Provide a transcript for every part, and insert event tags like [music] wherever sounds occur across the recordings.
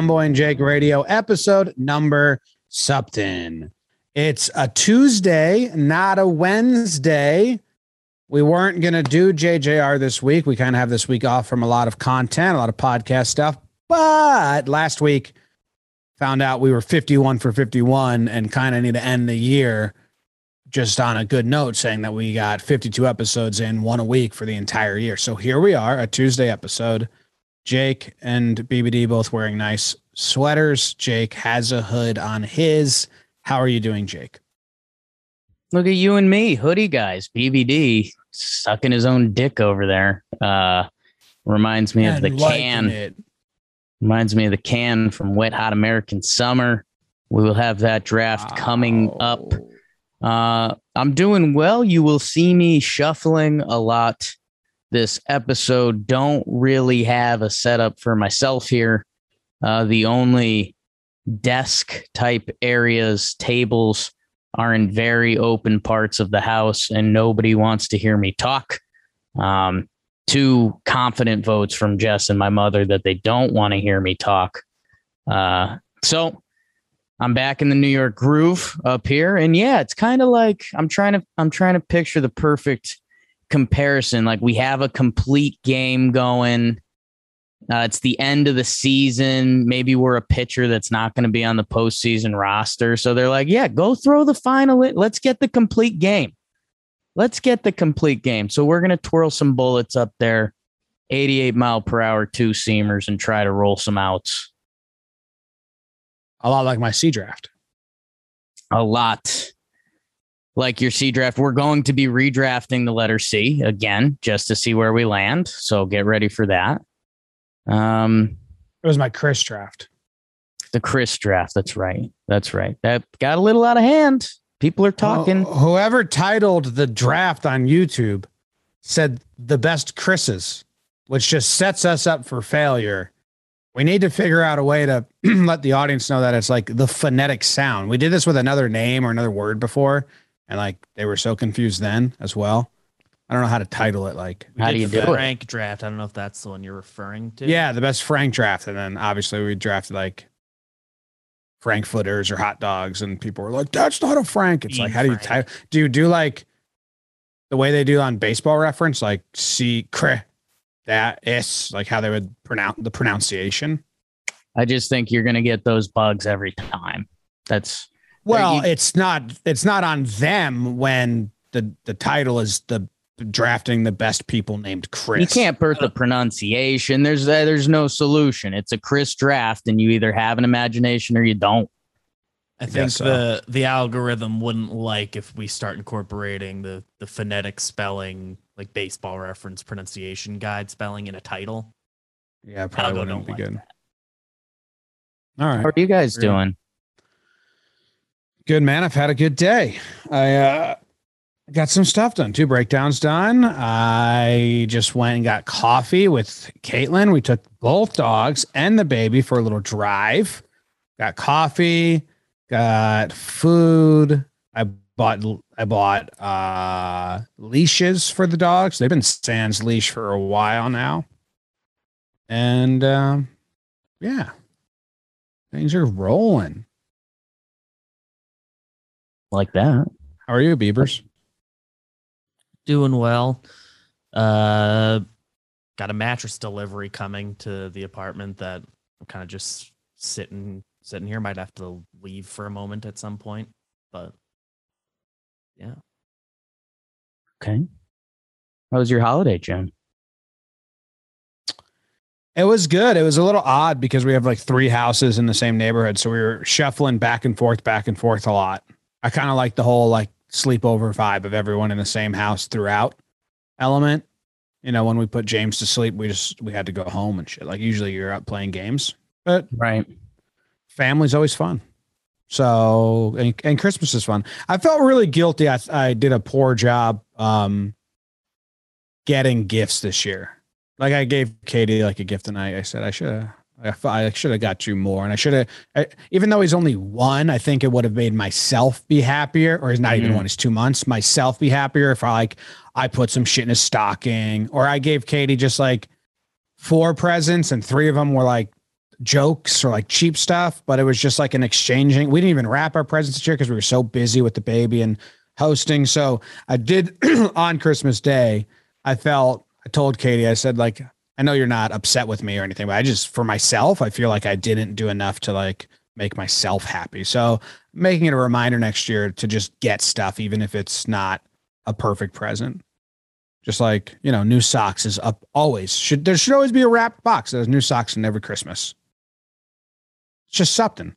welcome, John Boy and Jake Radio, episode number something. It's a Tuesday, not a Wednesday. We weren't going to do JJR this week. We kind of have this week off from a lot of content, a lot of podcast stuff. But last week, found out we were 51 for 51 and kind of need to end the year just on a good note saying that we got 52 episodes in one a week for the entire year. So here we are, a Tuesday episode. Jake and BBD both wearing nice sweaters. Jake has a hood on his. How are you doing, Jake? Look at you and me, hoodie guys. BBD sucking his own dick over there. Uh, reminds me of the can. It. Reminds me of the can from Wet Hot American Summer. We will have that draft wow. coming up uh, I'm doing well. You will see me shuffling a lot this episode. Don't really have a setup for myself here. Uh, the only desk type areas, tables are in very open parts of the house, and nobody wants to hear me talk. Um, two confident votes from Jess and my mother that they don't want to hear me talk. Uh, so I'm back in the New York groove up here. And yeah, it's kind of like I'm trying to I'm trying to picture the perfect comparison. Like we have a complete game going. Uh, it's the end of the season. Maybe we're a pitcher that's not going to be on the postseason roster. So they're like, yeah, go throw the final. Let's get the complete game. Let's get the complete game. So we're going to twirl some bullets up there, 88 mile per hour, two seamers, and try to roll some outs a lot like my C draft. A lot like your C draft. We're going to be redrafting the letter C again just to see where we land. So get ready for that. Um, it was my Chris draft. The Chris draft. That's right. That's right. That got a little out of hand. People are talking. Well, whoever titled the draft on YouTube said the best Chris's, which just sets us up for failure we need to figure out a way to [clears throat] let the audience know that it's like the phonetic sound. We did this with another name or another word before, and like they were so confused then as well. I don't know how to title it. Like, how do you do Frank it? draft? I don't know if that's the one you're referring to. Yeah, the best Frank draft, and then obviously we drafted like Frankfurters or hot dogs, and people were like, "That's not a Frank." It's like, how do you title? Do you do like the way they do on Baseball Reference, like C cre that s like how they would pronounce the pronunciation. I just think you're going to get those bugs every time. That's well, you, it's not it's not on them when the the title is the drafting the best people named Chris. You can't birth the pronunciation. There's uh, there's no solution. It's a Chris draft, and you either have an imagination or you don't. I think so. the the algorithm wouldn't like if we start incorporating the the phonetic spelling like baseball reference pronunciation guide spelling in a title. Yeah, probably wouldn't be like good. That. All right. How are you guys doing? Good man. I've had a good day. I uh got some stuff done. Two breakdowns done. I just went and got coffee with Caitlin. We took both dogs and the baby for a little drive. Got coffee, got food. I bought I bought uh leashes for the dogs. They've been sans leash for a while now. And um yeah. Things are rolling. Like that. How are you, Beavers? Doing well. Uh got a mattress delivery coming to the apartment that I'm kind of just sitting sitting here. Might have to leave for a moment at some point, but yeah. Okay. How was your holiday, Jim? It was good. It was a little odd because we have like three houses in the same neighborhood. So we were shuffling back and forth, back and forth a lot. I kind of like the whole like sleepover vibe of everyone in the same house throughout element. You know, when we put James to sleep, we just we had to go home and shit. Like usually you're out playing games, but right. Family's always fun. So and, and Christmas is fun. I felt really guilty. I I did a poor job um getting gifts this year. Like I gave Katie like a gift tonight. I said I should have I, I should have got you more, and I should have. Even though he's only one, I think it would have made myself be happier. Or he's not mm-hmm. even one; he's two months. Myself be happier if I like I put some shit in his stocking, or I gave Katie just like four presents and three of them were like jokes or like cheap stuff, but it was just like an exchanging. We didn't even wrap our presents this year because we were so busy with the baby and hosting. So I did [clears throat] on Christmas Day. I felt I told Katie, I said, like, I know you're not upset with me or anything, but I just for myself, I feel like I didn't do enough to like make myself happy. So making it a reminder next year to just get stuff, even if it's not a perfect present. Just like, you know, new socks is up always. Should there should always be a wrapped box. There's new socks in every Christmas. It's just something.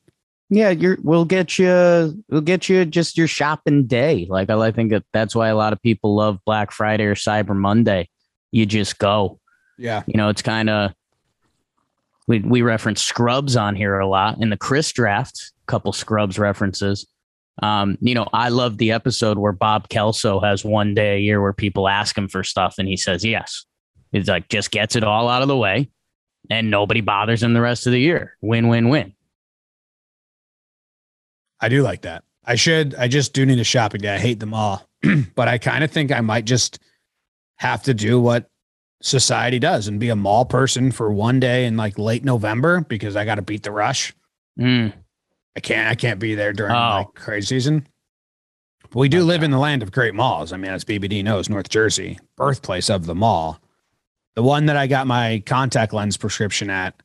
Yeah, you're. We'll get you. We'll get you just your shopping day. Like I think that that's why a lot of people love Black Friday or Cyber Monday. You just go. Yeah. You know, it's kind of. We we reference Scrubs on here a lot in the Chris draft. Couple Scrubs references. Um, you know, I love the episode where Bob Kelso has one day a year where people ask him for stuff and he says yes. He's like just gets it all out of the way, and nobody bothers him the rest of the year. Win win win. I do like that. I should. I just do need a shopping day. I hate them all, [clears throat] but I kind of think I might just have to do what society does and be a mall person for one day in like late November because I got to beat the rush. Mm. I can't. I can't be there during oh. like crazy season. But we do okay. live in the land of great malls. I mean, as BBD knows, North Jersey, birthplace of the mall. The one that I got my contact lens prescription at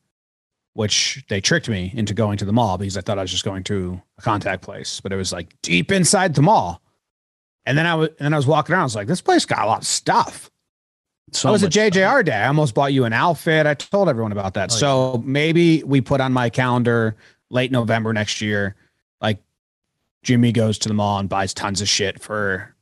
which they tricked me into going to the mall because I thought I was just going to a contact place, but it was like deep inside the mall. And then I was, and then I was walking around. I was like, this place got a lot of stuff. So I was a JJR day. I almost bought you an outfit. I told everyone about that. Oh, so yeah. maybe we put on my calendar late November next year. Like Jimmy goes to the mall and buys tons of shit for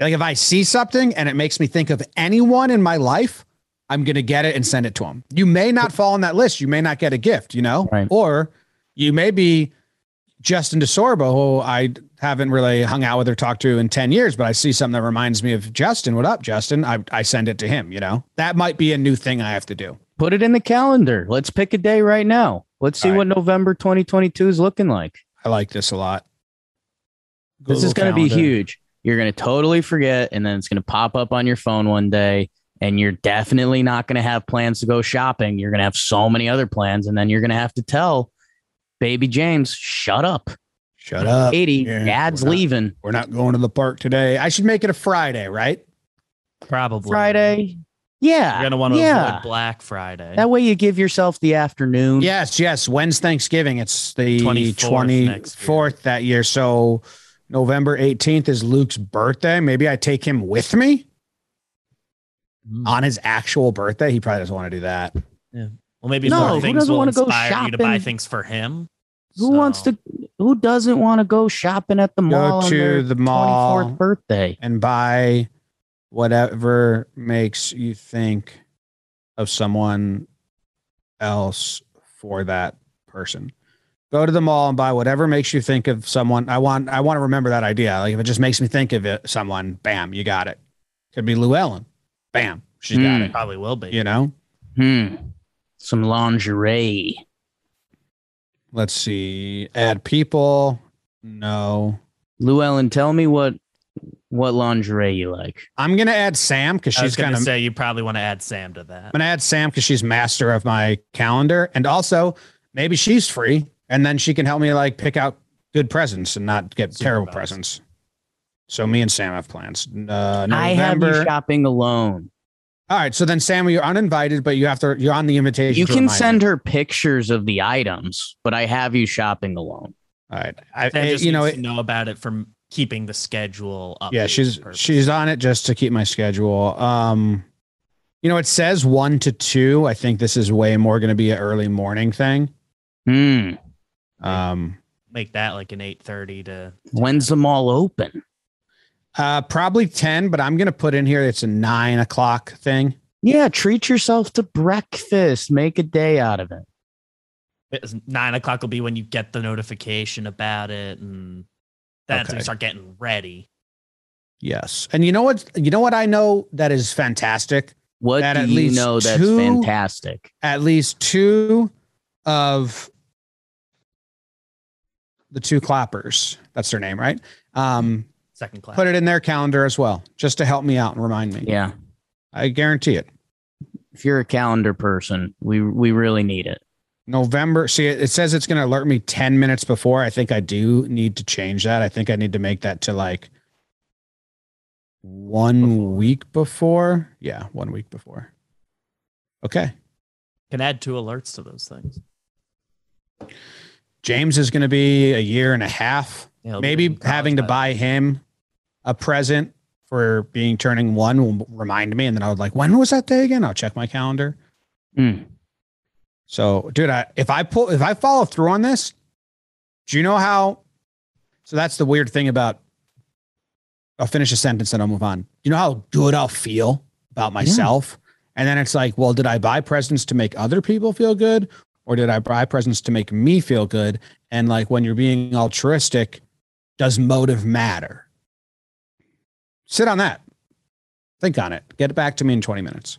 like if I see something and it makes me think of anyone in my life, I'm going to get it and send it to them. You may not fall on that list. You may not get a gift, you know, right. or you may be Justin DeSorbo, who I haven't really hung out with or talked to in 10 years, but I see something that reminds me of Justin. What up, Justin? I, I send it to him, you know, that might be a new thing I have to do. Put it in the calendar. Let's pick a day right now. Let's see right. what November 2022 is looking like. I like this a lot. Google this is going to be huge. You're going to totally forget, and then it's going to pop up on your phone one day and you're definitely not going to have plans to go shopping. You're going to have so many other plans, and then you're going to have to tell baby James, shut up. Shut up. 80, yeah, dad's we're not, leaving. We're not going to the park today. I should make it a Friday, right? Probably. Friday. Yeah. You're going to want to yeah. avoid Black Friday. That way you give yourself the afternoon. Yes, yes. When's Thanksgiving? It's the 24th, 24th that year. So November 18th is Luke's birthday. Maybe I take him with me mm. on his actual birthday. He probably doesn't want to do that. Yeah. Well, maybe no, more things will inspire go you to buy things for him. Who so. wants to? Who doesn't want to go shopping at the mall? Go to the mall 24th birthday and buy whatever makes you think of someone else for that person. Go to the mall and buy whatever makes you think of someone. I want. I want to remember that idea. Like if it just makes me think of it, someone, bam, you got it. Could be Llewellyn bam, she mm. got hmm. it. Probably will be. You know? Hmm. Some lingerie. Let's see. Add people. No. Llewellyn, tell me what what lingerie you like. I'm gonna add Sam because she's gonna say you probably want to add Sam to that. I'm gonna add Sam because she's master of my calendar, and also maybe she's free, and then she can help me like pick out good presents and not get Super terrible presents. So me and Sam have plans. Uh, I have you shopping alone. All right. So then, Sam, you're uninvited, but you have to. You're on the invitation. You can send her pictures of the items, but I have you shopping alone. All right. I, Sam just you know, it, know about it from keeping the schedule up. Yeah, she's she's on it just to keep my schedule. Um, you know, it says one to two. I think this is way more going to be an early morning thing. Hmm. Um, make that like an eight thirty to. When's the mall open? Uh, probably 10, but I'm going to put in here it's a nine o'clock thing. Yeah, treat yourself to breakfast. Make a day out of it. It's nine o'clock will be when you get the notification about it, and that's okay. when you start getting ready. Yes, and you know what? You know what I know that is fantastic. What that do at you least know that's two, fantastic? At least two of the two clappers. That's their name, right? Um, second class. Put it in their calendar as well, just to help me out and remind me. Yeah. I guarantee it. If you're a calendar person, we we really need it. November. See, it says it's going to alert me 10 minutes before. I think I do need to change that. I think I need to make that to like one before. week before. Yeah, one week before. Okay. Can add two alerts to those things. James is going to be a year and a half. Yeah, Maybe having to buy him a present for being turning one will remind me. And then I was like, when was that day again? I'll check my calendar. Mm. So, dude, I, if I pull, if I follow through on this, do you know how? So that's the weird thing about. I'll finish a sentence and I'll move on. Do you know how good I'll feel about myself, yeah. and then it's like, well, did I buy presents to make other people feel good, or did I buy presents to make me feel good? And like when you're being altruistic, does motive matter? Sit on that. Think on it. Get it back to me in 20 minutes.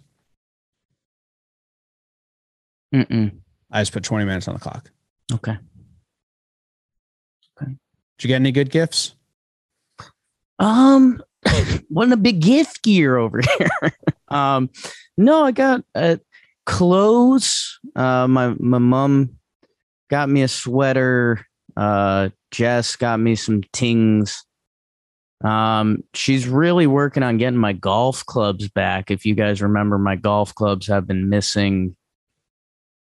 Mm-mm. I just put 20 minutes on the clock. Okay. Okay. Did you get any good gifts? Um, [coughs] wasn't a big gift gear over [laughs] here. um, no, I got uh, clothes. Uh, my my mom got me a sweater. Uh, Jess got me some tings. Um, she's really working on getting my golf clubs back. If you guys remember, my golf clubs have been missing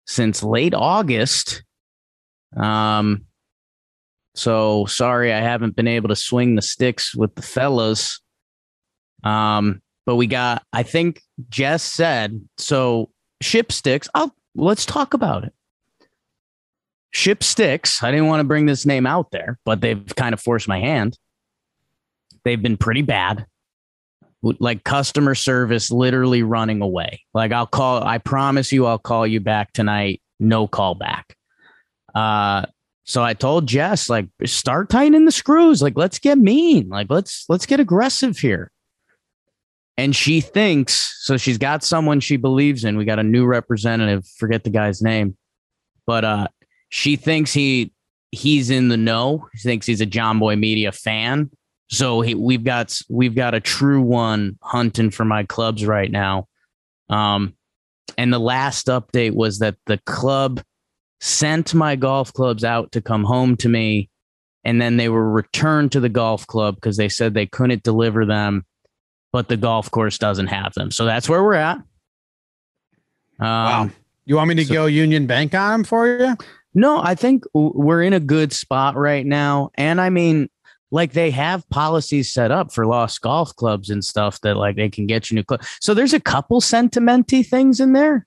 since late August. Um, so sorry, I haven't been able to swing the sticks with the fellas. Um, but we got, I think Jess said, so ship sticks. I'll let's talk about it. Ship sticks. I didn't want to bring this name out there, but they've kind of forced my hand. They've been pretty bad like customer service literally running away. Like I'll call, I promise you, I'll call you back tonight. No call back. Uh, so I told Jess, like, start tightening the screws. Like, let's get mean. Like, let's let's get aggressive here. And she thinks so. She's got someone she believes in. We got a new representative. Forget the guy's name, but uh, she thinks he he's in the know. She thinks he's a John Boy Media fan so he, we've got we've got a true one hunting for my clubs right now. Um, and the last update was that the club sent my golf clubs out to come home to me, and then they were returned to the golf club because they said they couldn't deliver them, but the golf course doesn't have them. So that's where we're at. Um, wow. You want me to so, go Union Bank on them for you? No, I think we're in a good spot right now. And I mean, like they have policies set up for lost golf clubs and stuff that like they can get you new clubs. So there's a couple sentimenty things in there.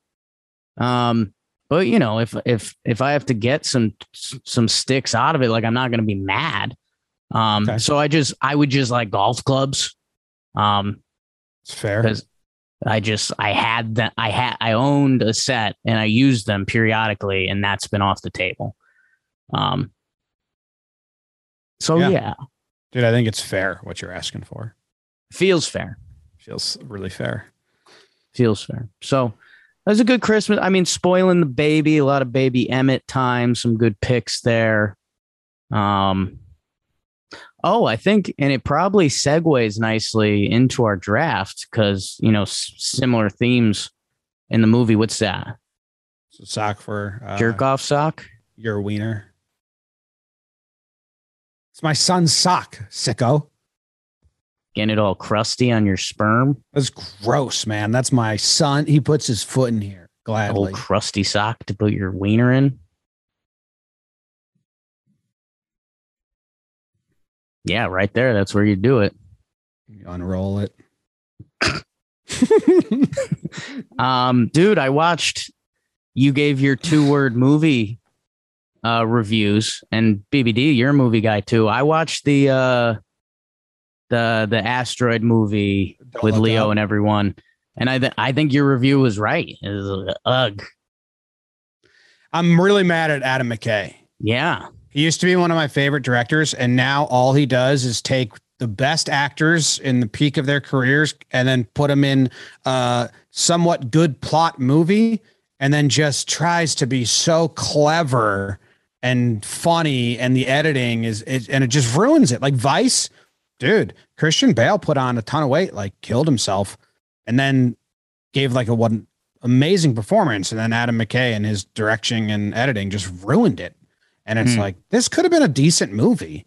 Um, but you know, if if if I have to get some some sticks out of it, like I'm not gonna be mad. Um, okay. so I just I would just like golf clubs. Um, it's fair because I just I had that I had I owned a set and I used them periodically, and that's been off the table. Um, so yeah. yeah. Dude, I think it's fair what you're asking for. Feels fair. Feels really fair. Feels fair. So it was a good Christmas. I mean, spoiling the baby, a lot of baby Emmett time, some good picks there. Um Oh, I think, and it probably segues nicely into our draft because you know s- similar themes in the movie. What's that? So sock for uh, jerk off sock. Your wiener. It's my son's sock, sicko. Getting it all crusty on your sperm. That's gross, man. That's my son. He puts his foot in here gladly. Old crusty sock to put your wiener in. Yeah, right there. That's where you do it. You unroll it. [laughs] um, dude, I watched. You gave your two-word movie uh, reviews, and BBD, you're a movie guy too. I watched the uh, the the asteroid movie Don't with Leo up. and everyone, and I th- I think your review was right. It was ugh. I'm really mad at Adam McKay. Yeah, he used to be one of my favorite directors, and now all he does is take the best actors in the peak of their careers and then put them in a somewhat good plot movie and then just tries to be so clever and funny and the editing is, and it just ruins it like vice dude, Christian Bale put on a ton of weight, like killed himself, and then gave like a one amazing performance. And then Adam McKay and his directing and editing just ruined it. And it's hmm. like, this could have been a decent movie,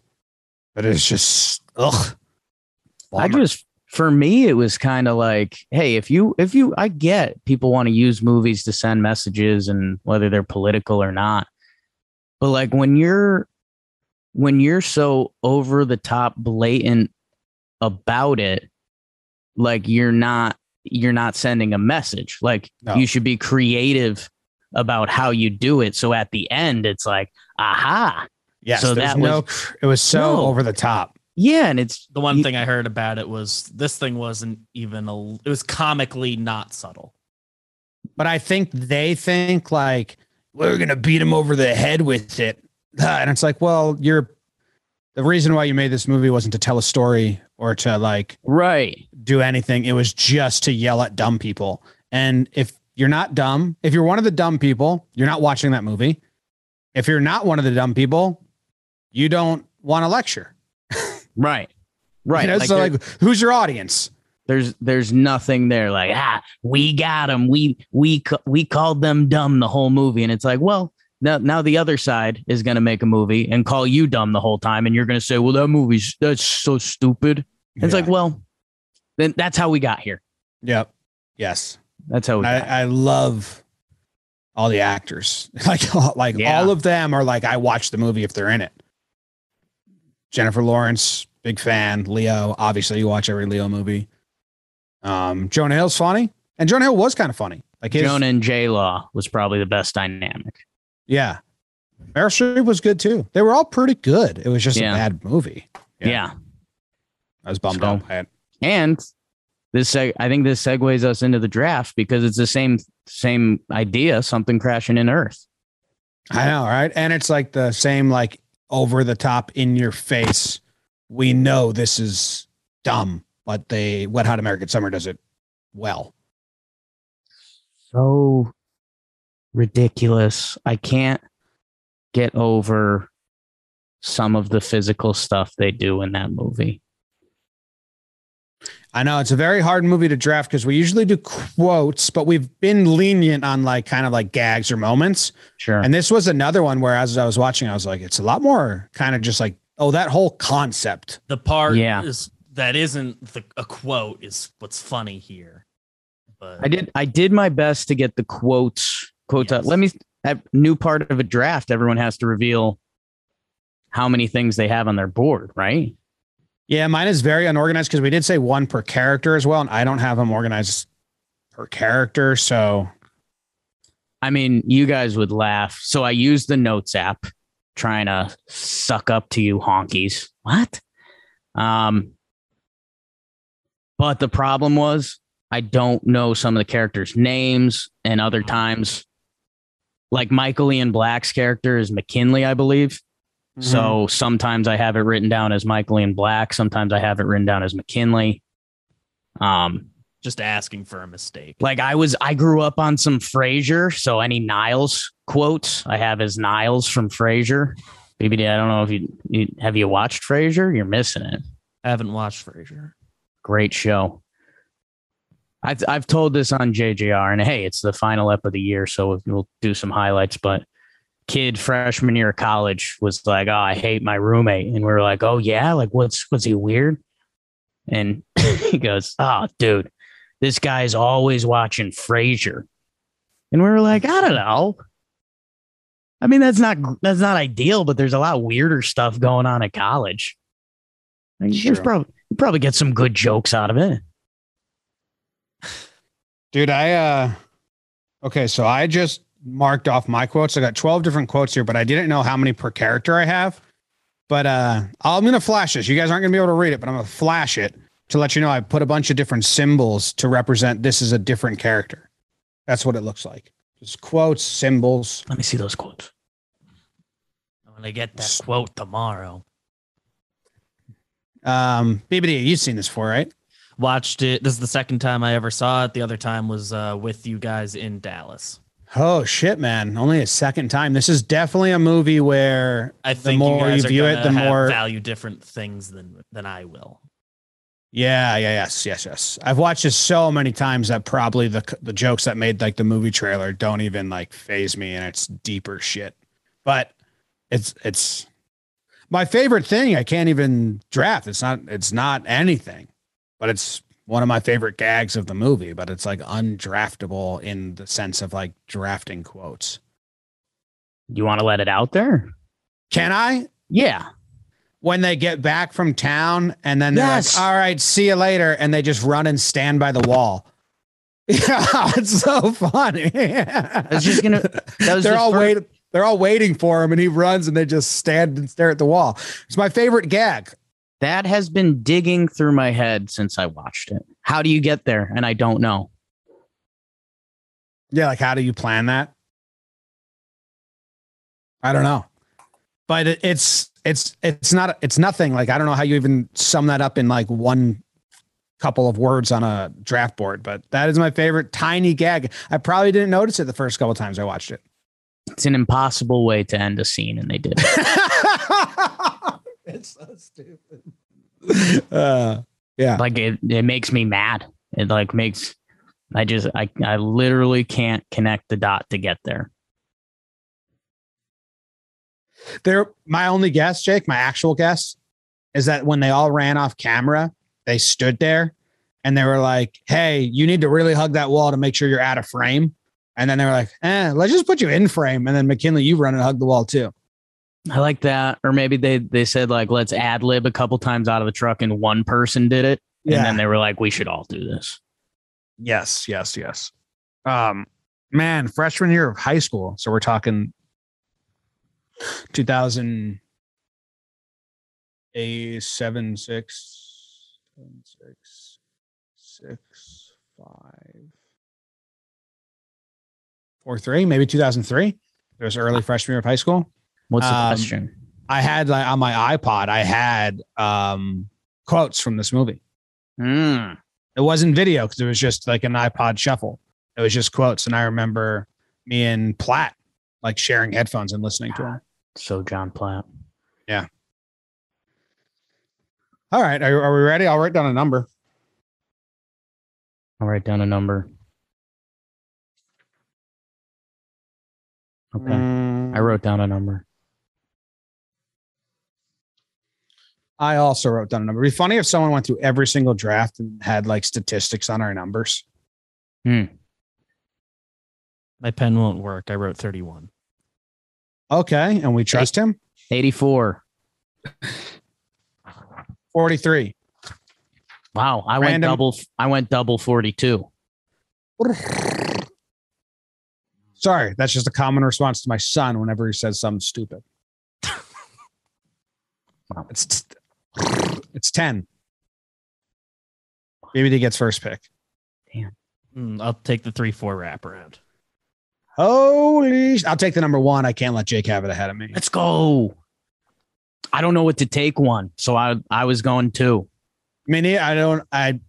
but it's just, ugh. I just, for me, it was kind of like, hey, if you, if you, I get people want to use movies to send messages and whether they're political or not. But like when you're, when you're so over the top blatant about it, like you're not you're not sending a message. Like no. you should be creative about how you do it. So at the end, it's like, aha. Yes. So that no, was, it was so no. over the top. Yeah, and it's the one you, thing I heard about it was this thing wasn't even a. It was comically not subtle. But I think they think like we're gonna beat him over the head with it, ah, and it's like, well, you're the reason why you made this movie wasn't to tell a story or to like right do anything. It was just to yell at dumb people. And if you're not dumb, if you're one of the dumb people, you're not watching that movie. If you're not one of the dumb people, you don't want to lecture. [laughs] right. Right. You know, like so like who's your audience? There's there's nothing there like ah we got them we we we called them dumb the whole movie and it's like well now now the other side is going to make a movie and call you dumb the whole time and you're going to say well that movie's that's so stupid yeah. It's like, well, then that's how we got here. Yep. Yes. That's how I, I, love all the actors. [laughs] Like, like yeah. all of them are like, I watch the movie if they're in it. Jennifer Lawrence, big fan. Leo, obviously, you watch every Leo movie. Um, Jonah Hill's funny, and Jonah Hill was kind of funny. Like his, Jonah and J Law was probably the best dynamic. Yeah, Meryl Streep was good too. They were all pretty good. It was just yeah. a bad movie. Yeah. yeah. I was bummed so, out by it. And this seg- I think this segues us into the draft because it's the same same idea, something crashing in Earth. I know, right? And it's like the same like over the top in your face. We know this is dumb, but they Wet Hot American Summer does it well. So ridiculous. I can't get over some of the physical stuff they do in that movie. I know it's a very hard movie to draft because we usually do quotes, but we've been lenient on like kind of like gags or moments. Sure. And this was another one where as I was watching, I was like, it's a lot more kind of just like, oh, that whole concept. The part yeah. is that isn't the, a quote is what's funny here. But I did I did my best to get the quotes quotes yes. out. Let me at new part of a draft, everyone has to reveal how many things they have on their board, right? Yeah, mine is very unorganized because we did say one per character as well, and I don't have them organized per character. So, I mean, you guys would laugh. So I used the notes app, trying to suck up to you honkies. What? Um, but the problem was I don't know some of the characters' names, and other times, like Michael Ian Black's character is McKinley, I believe. Mm-hmm. So sometimes I have it written down as Michael Ian Black. Sometimes I have it written down as McKinley. Um, just asking for a mistake. Like I was, I grew up on some Frasier, so any Niles quotes I have as Niles from Frasier. BBD, I don't know if you, you have you watched Frasier. You're missing it. I haven't watched Frasier. Great show. I've I've told this on JJR, and hey, it's the final ep of the year, so we'll do some highlights. But kid freshman year of college was like, "Oh, I hate my roommate," and we were like, "Oh yeah, like what's what's he weird?" And [laughs] he goes, "Oh, dude, this guy's always watching Frasier," and we were like, "I don't know." I mean, that's not that's not ideal, but there's a lot weirder stuff going on at college. You probably you probably get some good jokes out of it. Dude, I uh okay, so I just marked off my quotes. I got 12 different quotes here, but I didn't know how many per character I have. But uh, I'm to flash this. You guys aren't to be able to read it, but I'm to flash it to let you know I put a bunch of different symbols to represent this is a different character. That's what it looks like. Just quotes, symbols. Let me see those quotes. I'm to get that quote tomorrow. Um, BBD, you've seen this before, right? Watched it. This is the second time I ever saw it. The other time was uh, with you guys in Dallas. Oh shit, man! Only a second time. This is definitely a movie where I think the more you, you, view it, the have more. value different things than than I will. Yeah, yeah, yes, yes, yes. I've watched this so many times that probably the the jokes that made like the movie trailer don't even like phase me, and it's deeper shit. But it's it's my favorite thing. I can't even draft. It's not. It's not anything, but it's one of my favorite gags of the movie. But it's like undraftable in the sense of like drafting quotes. You want to let it out there? Can I? Yeah. when they get back from town and then they're Yes. like, all right, see you later. And they just run and stand by the wall. [laughs] Yeah, it's so funny. I was just gonna. That was they're all fir- waiting. They're all waiting for him, and he runs, and they just stand and stare at the wall. It's my favorite gag. That has been digging through my head since I watched it. How do you get there? And I don't know. Yeah, like how do you plan that? I don't know, but it, it's it's it's not it's nothing. Like I don't know how you even sum that up in like one couple of words on a draft board. But that is my favorite tiny gag. I probably didn't notice it the first couple times I watched it. It's an impossible way to end a scene, and they did. it. [laughs] it's so stupid. Uh, yeah. like it, it makes me mad. It like makes I just I I literally can't connect the dot to get there. There, my only guess, Jake, my actual guess is that when they all ran off camera, they stood there and they were like, Hey, you need to really hug that wall to make sure you're out of frame. And then they were like, eh, let's just put you in frame. And then McKinley, you run and hug the wall too. I like that. Or maybe they they said like let's ad lib a couple times out of the truck and one person did it. And then they were like, we should all do this. Yes, yes, yes. Um, man, freshman year of high school. So we're talking 2000 a seven six seven, six six five four three maybe 2003 it was early freshman year of high school What's the Um, question? i had like on my ipod i had um quotes from this movie Mm. it wasn't video because it was just like an iPod shuffle. It was just quotes. And I remember me and Platt like sharing headphones and listening to them. So John Platt. Yeah. All right. Are, are we ready? I'll write down a number. I'll write down a number. Okay. Mm, I wrote down a number. I also wrote down a number. It'd be funny if someone went through every single draft and had like statistics on our numbers. Hmm. My pen won't work. I wrote 31. Okay. And we trust him. 84. 43. Wow. I went double I went double 42. [laughs] Sorry. That's just a common response to my son whenever he says something stupid. Wow. It's it's 10. Maybe he gets first pick. Mm, I'll take the 3 4 wraparound. Holy! sh- I'll take the number one. I can't let Jake have it ahead of me. Let's go. I don't know what to take one. So I I was going two. I mean, I don't. I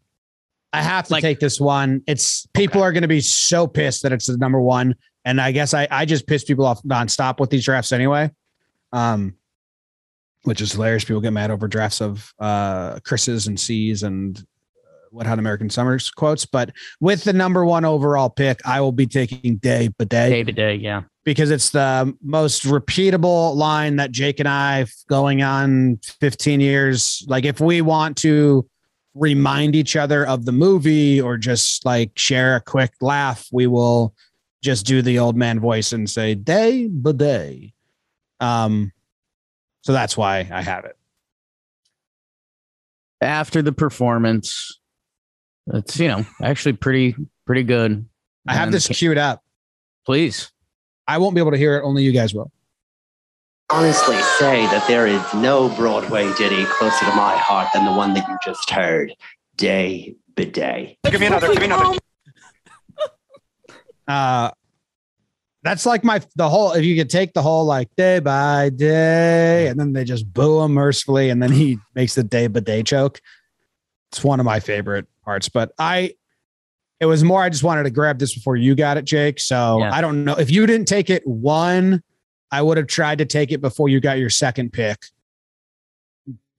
I have to Like- take this one. It's people are going to be so pissed that it's the number one, and I guess I I just piss people off nonstop with these drafts anyway. Um, which is hilarious. People get mad over drafts of uh Chris's and C's and uh, Wet Hot American Summer's quotes. But with the number one overall pick, I will be taking Day Bidet. Day, yeah. because it's the most repeatable line that Jake and I going on 15 years. Like if we want to remind each other of the movie or just like share a quick laugh, we will just do the old man voice and say day by day. Um, so that's why I have it. After the performance, it's you know actually pretty pretty good. I have And this queued up. Please. I won't be able to hear it. Only you guys will. honestly say that there is no Broadway ditty closer to my heart than the one that you just heard, Day by Day. Give me another. Give me another. Uh that's like my the whole if you could take the whole like day by day and then they just boo him mercifully and then he makes the day by day choke it's one of my favorite parts but i It was more. I just wanted to grab this before you got it, Jake. So Yeah. I don't know if you didn't take it one. I would have tried to take it before you got your second pick.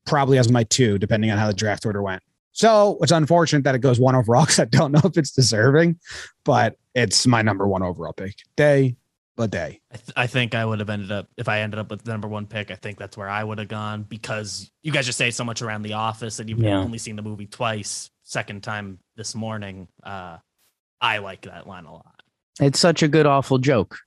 Probably as my two, depending on how the draft order went. So it's unfortunate that it goes one overall because I don't know if it's deserving, but it's my number one overall pick. Day, but day. I, th- I think I would have ended up if I ended up with the number one pick. I think that's where I would have gone because you guys just say so much around The Office, and you've Yeah. only seen the movie twice. Second time this morning, uh, I like that line a lot. It's such a good awful joke.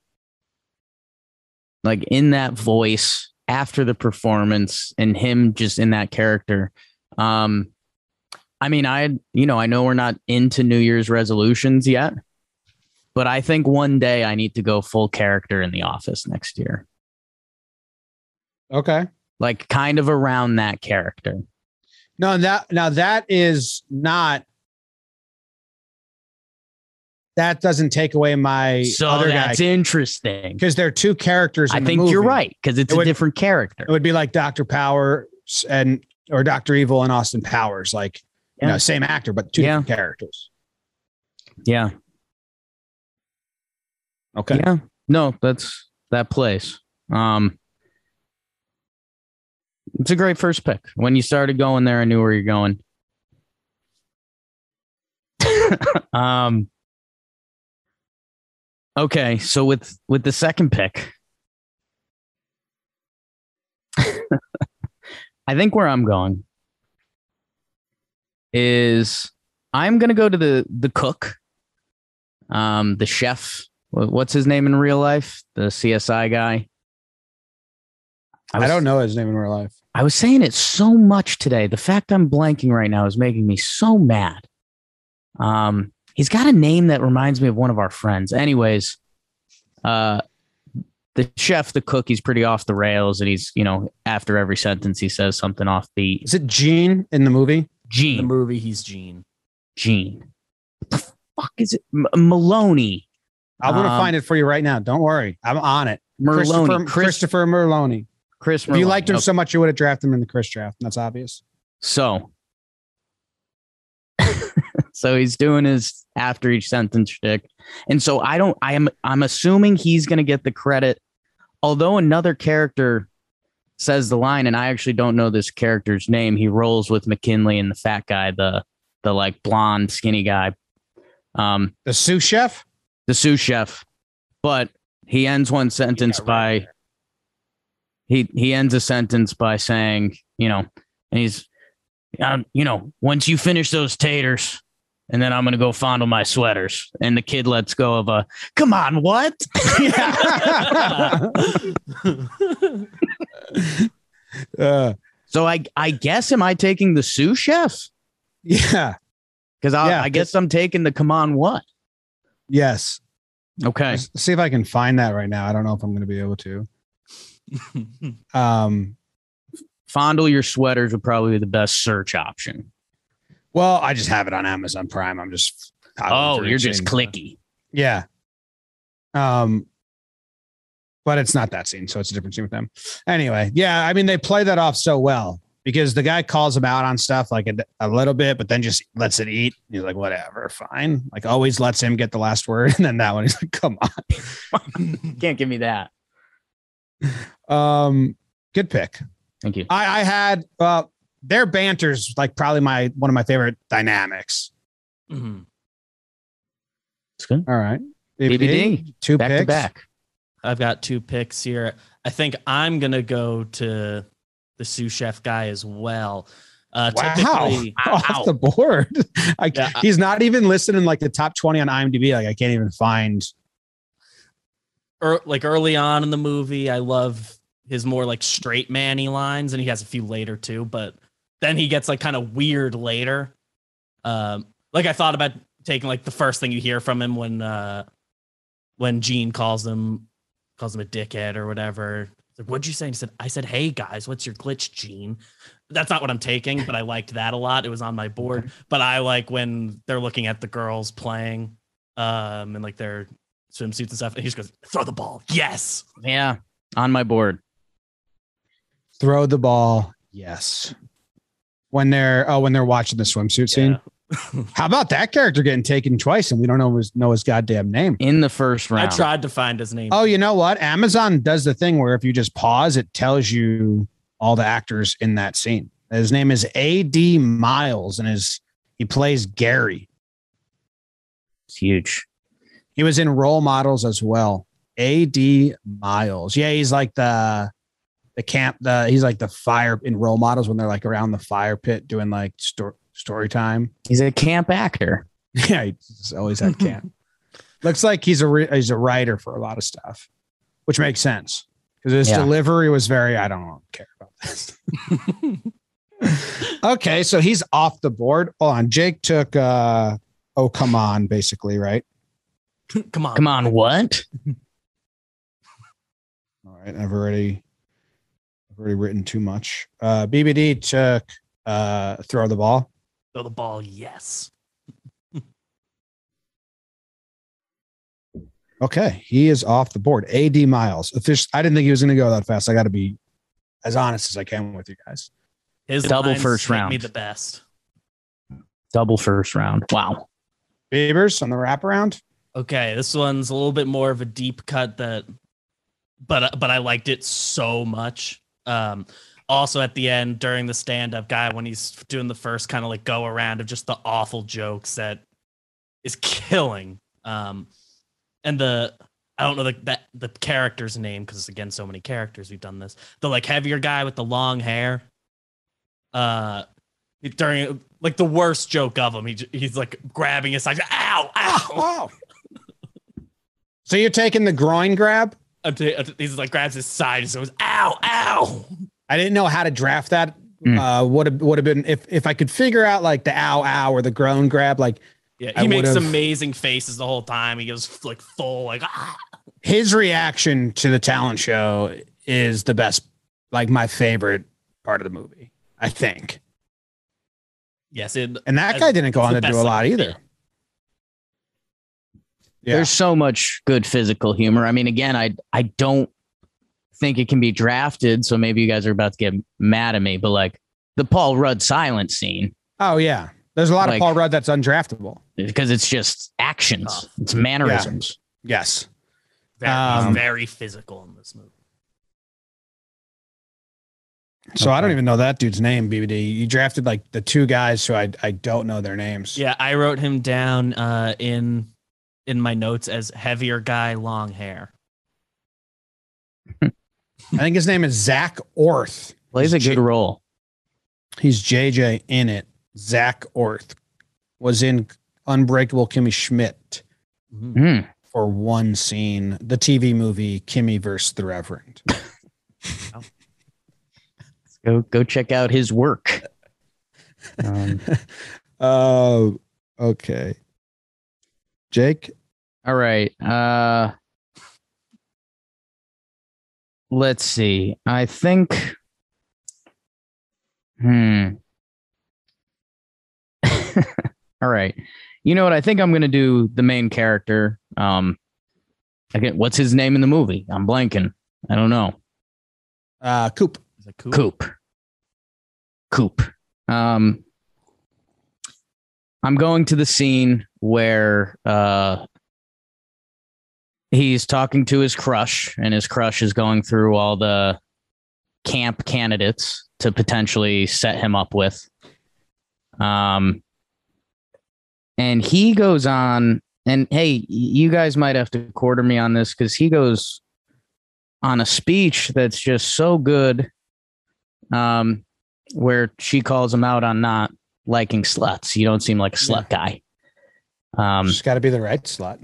Like in that voice after the performance and him just in that character. Um I mean, I you know, I know we're not into New Year's resolutions yet, but I think one day I need to go full character in the office next year. Okay. Like kind of around that character. No, that now that is not. That doesn't take away my So other guy that's interesting. because there are two characters. I think you're right because it's It a would- different character. It would be like Doctor Powers and or Doctor Evil and Austin Powers, like you Yeah. know, same actor but two Yeah. different characters. Yeah. Okay. Yeah. No, that's that place. Um It's a great first pick. When you started going there, I knew where you're going. [laughs] um Okay, so with with the second pick, [laughs] I think where I'm going is I'm gonna go to the the cook, um, the chef. What's his name in real life? The CSI guy. I, don't know his name in real life. I was saying it so much today. The fact I'm blanking right now is making me so mad. Um, he's got a name that reminds me of one of our friends. Anyways, uh, the chef, the cook, he's pretty off the rails, and he's you know after every sentence he says something off beat. Is it Gene in the movie? In the movie, he's Gene. Gene. What the fuck is it? M- Maloney, I'm gonna Um, find it for you right now. Don't worry. I'm on it. Merloney, Christopher, Chris, Christopher Meloni. Chris. If you Merloney. liked him Okay. so much, you would have drafted him in the Chris draft. And that's obvious. So, [laughs] so he's doing his after each sentence shtick, and so I don't. I am. I'm assuming he's going to get the credit, although another character says the line, and I actually don't know this character's name. He rolls with McKinley and the fat guy, the the like blonde, skinny guy, um, The sous chef. the sous chef, but he ends one sentence got by right there. he he ends a sentence by saying, you know, and he's, um, you know, once you finish those taters, and then I'm gonna go fondle my sweaters, and the kid lets go of a, come on, what? [laughs] [laughs] [laughs] [laughs] uh, so I I guess am I taking the sous chef? yeah. Because I Yeah. I guess I'm taking the come on what? Yes. Okay, Let's see if I can find that right now. I don't know if I'm going to be able to. [laughs] Um, fondle your sweaters would probably be the best search option. well, I just have it on Amazon Prime. I'm just. Oh, you're just clicky. Yeah. Um, but it's not that scene, so it's a different scene with them. Anyway, yeah, I mean they play that off so well because the guy calls him out on stuff like a, a little bit, but then just lets it eat. He's like, whatever, fine. Like always lets him get the last word, [laughs] and then that one, he's like, come on. [laughs] Can't give me that. Um, good pick. Thank you. I, I had uh their banter's like probably my one of my favorite dynamics. Mm-hmm. It's good. All right. BBD, two Back picks. to back. I've got two picks here. I think I'm gonna go to the sous chef guy as well. Uh, Wow. typically, [laughs] Off the board. [laughs] I, Yeah, he's not even listed in like the top 20 on IMDb. Like I can't even find. er, like early on in the movie, I love his more like straight manny lines, and he has a few later too. But then he gets like kind of weird later. Um, like I thought about taking like the first thing you hear from him when uh when Gene calls him calls him a dickhead or whatever. It's Like, what'd you say? And he said, I said, hey guys, what's your glitch, Gene? That's not what I'm taking, but I liked that a lot. It was on my board. But I like when they're looking at the girls playing um and like their swimsuits and stuff, and he just goes, throw the ball. Yes. Yeah, on my board. Throw the ball. Yes. When they're oh when they're watching the swimsuit scene. Yeah. How about that character getting taken twice and we don't know his, know his goddamn name? in the first round. I tried to find his name. Oh, you know what? Amazon does the thing where if you just pause, it tells you all the actors in that scene. His name is A.D. Miles, and his he plays Gary. It's huge. He was in Role Models as well. A.D. Miles. Yeah, he's like the the camp. The he's like the fire in Role Models when they're like around the fire pit doing like sto- story time. He's a camp actor. [laughs] Yeah, he's always had camp. [laughs] Looks like he's a re- he's a writer for a lot of stuff, which makes sense because his Yeah. delivery was very. I don't care about this. [laughs] okay, so he's off the board. Hold on, Jake took. uh Oh, come on, basically, right? Come on. Come on, what? All right, I've already, I've already written too much. Uh BBD took uh throw the ball. Throw the ball. Yes. Okay, he is off the board. AD Miles. Offic- I didn't think he was going to go that fast. I got to be as honest as I can with you guys. His Double first round. Me the best. Double first round. Wow. Beavers on the wraparound. Okay, this one's a little bit more of a deep cut that, but but I liked it so much. Um, also at the end during the stand up guy when he's doing the first kind of like go around of just the awful jokes that is killing. Um, and the I don't know the that the character's name because again so many characters we've done this. The like heavier guy with the long hair. Uh, during like the worst joke of him, he he's like grabbing his side. Ow! Ow! [laughs] Wow. so you're taking the groin grab? I'm t- he's like grabs his side and goes, "Ow! Ow!" I didn't know how to draft that. Mm. Uh, would have would have been if if I could figure out like the ow ow or the groan grab. Like Yeah, I he makes would've- amazing faces the whole time. He goes like full like ah. his reaction to the talent show is the best, like my favorite part of the movie. I think, Yes, it, and that As- guy didn't go on to do a lot either. Yeah. There's so much good physical humor. I mean, again, I I don't think it can be drafted, so maybe you guys are about to get mad at me, but like the Paul Rudd silent scene, Oh yeah, there's a lot Like- of Paul Rudd that's undraftable. because it's just actions, Tough. it's mannerisms. Yes. very, Um, he's very physical in this movie. So I don't even know that dude's name. BBD. You drafted like the two guys who I I don't know their names. Yeah, I wrote him down uh, in in my notes as heavier guy, long hair. [laughs] I think his name is Zak Orth. Plays a good J- role. He's JJ in it. Zak Orth was in Unbreakable Kimmy Schmidt. Hmm. for one scene. The TV movie Kimmy versus the Reverend. [laughs] Go go check out his work. Um, Oh, [laughs] okay. Jake. all right. Uh let's see. I think hmm. [laughs] all right. You know what? I think I'm gonna do the main character. Um again, what's his name in the movie? I'm blanking. I don't know. Uh, Coop. He's like, cool. Coop. Coop. Um, I'm going to the scene where uh, he's talking to his crush, and his crush is going through all the camp candidates to potentially set him up with. Um, and he goes on, and hey, you guys might have to quarter me on this because he goes on a speech that's just so good um, where she calls him out on not liking sluts. You don't seem like a slut guy. Um, Just got to be the right slot.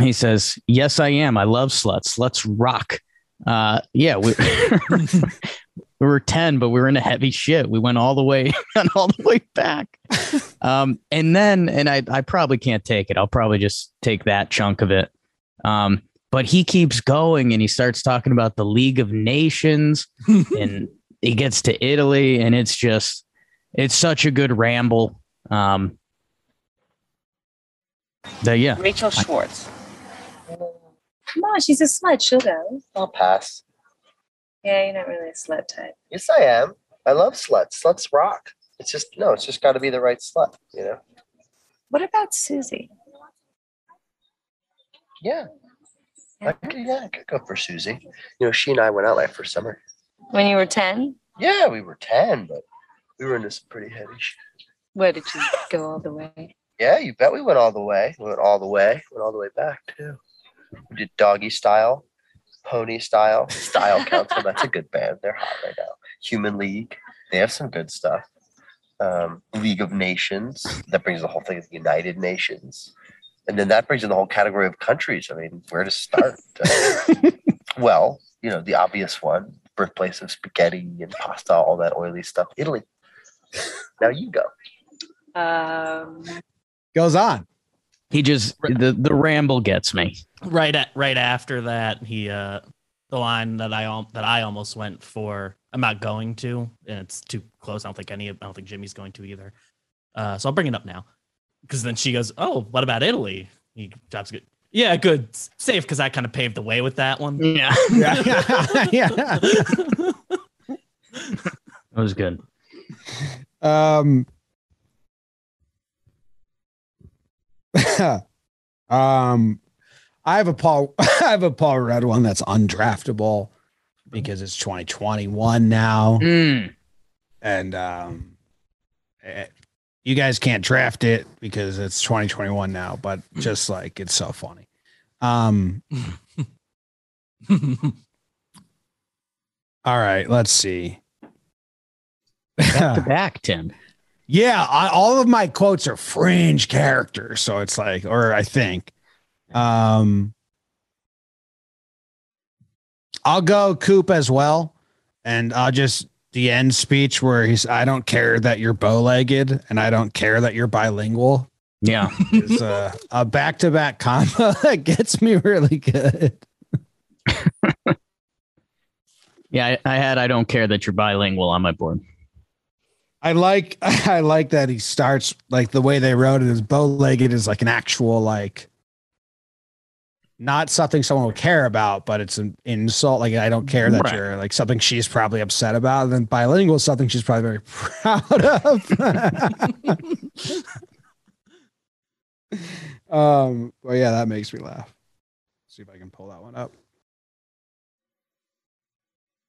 He says, "Yes, I am. I love sluts. Let's rock." Uh, yeah, we, [laughs] we were ten, but we were in a heavy shit. We went all the way [laughs] and all the way back. [laughs] Um, and then, and I, I probably can't take it. I'll probably just take that chunk of it. Um, but he keeps going and he starts talking about the League of Nations and he gets to Italy and it's just it's such a good ramble. Um that yeah. Rachel Schwartz. Come on, she's a slut. She'll go. I'll pass. Yeah, you're not really a slut type. Yes, I am. I love sluts. Sluts rock. It's just no. It's just got to be the right slut. You know. What about Susie? Yeah. I could, yeah, I could go for Susie. You know, she and I went out like for summer. When you were 10? Yeah, we were 10, but we were into some pretty heavy shit. Where did you go all the way? Yeah, you bet we went all the way. We went all the way. Went all the way back too. We did doggy style, pony style, [laughs] style council. That's a good band. They're hot right now. Human League. They have some good stuff. Um, League of Nations. That brings the whole thing of the United Nations. And then that brings in the whole category of countries. I mean, where to start? Uh, [laughs] well, you know, the obvious one, birthplace of spaghetti and pasta, all that oily stuff. Italy. Now you go. Um, Goes on. He just the the ramble gets me. Right at right after that he uh the line that i that i almost went for i'm not going to and it's too close. I don't think any i don't think jimmy's going to either. Uh so i'll bring it up now. Because then she goes oh what about italy? He drops good yeah good. Safe because i kind of paved the way with that one. Yeah, Yeah. [laughs] yeah. that was good. Um, [laughs] um, I have a Paul. [laughs] I have a Paul Rudd one that's undraftable because it's 2021 now, Mm. and um, eh, you guys can't draft it because it's 2021 now. But just like it's so funny. Um, [laughs] all right, let's see. Back to [laughs] back, Tim. Yeah, I, all of my quotes are fringe characters, so it's like, or I think, um, I'll go Coop as well, and I'll just the end speech where he's, "I don't care that you're bow-legged, and I don't care that you're bilingual." Yeah, Is a, a back-to-back combo [laughs] that gets me really good. [laughs] yeah. I, I had. I don't care that you're bilingual on my board. I like, [laughs] I like that he starts like the way they wrote it is bow-legged is like an actual like not something someone would care about, but it's an insult. Like I don't care that Right. you're like something she's probably upset about. And then bilingual is something she's probably very [laughs] proud of. [laughs] um, well, yeah, that makes me laugh. see if I can pull that one up.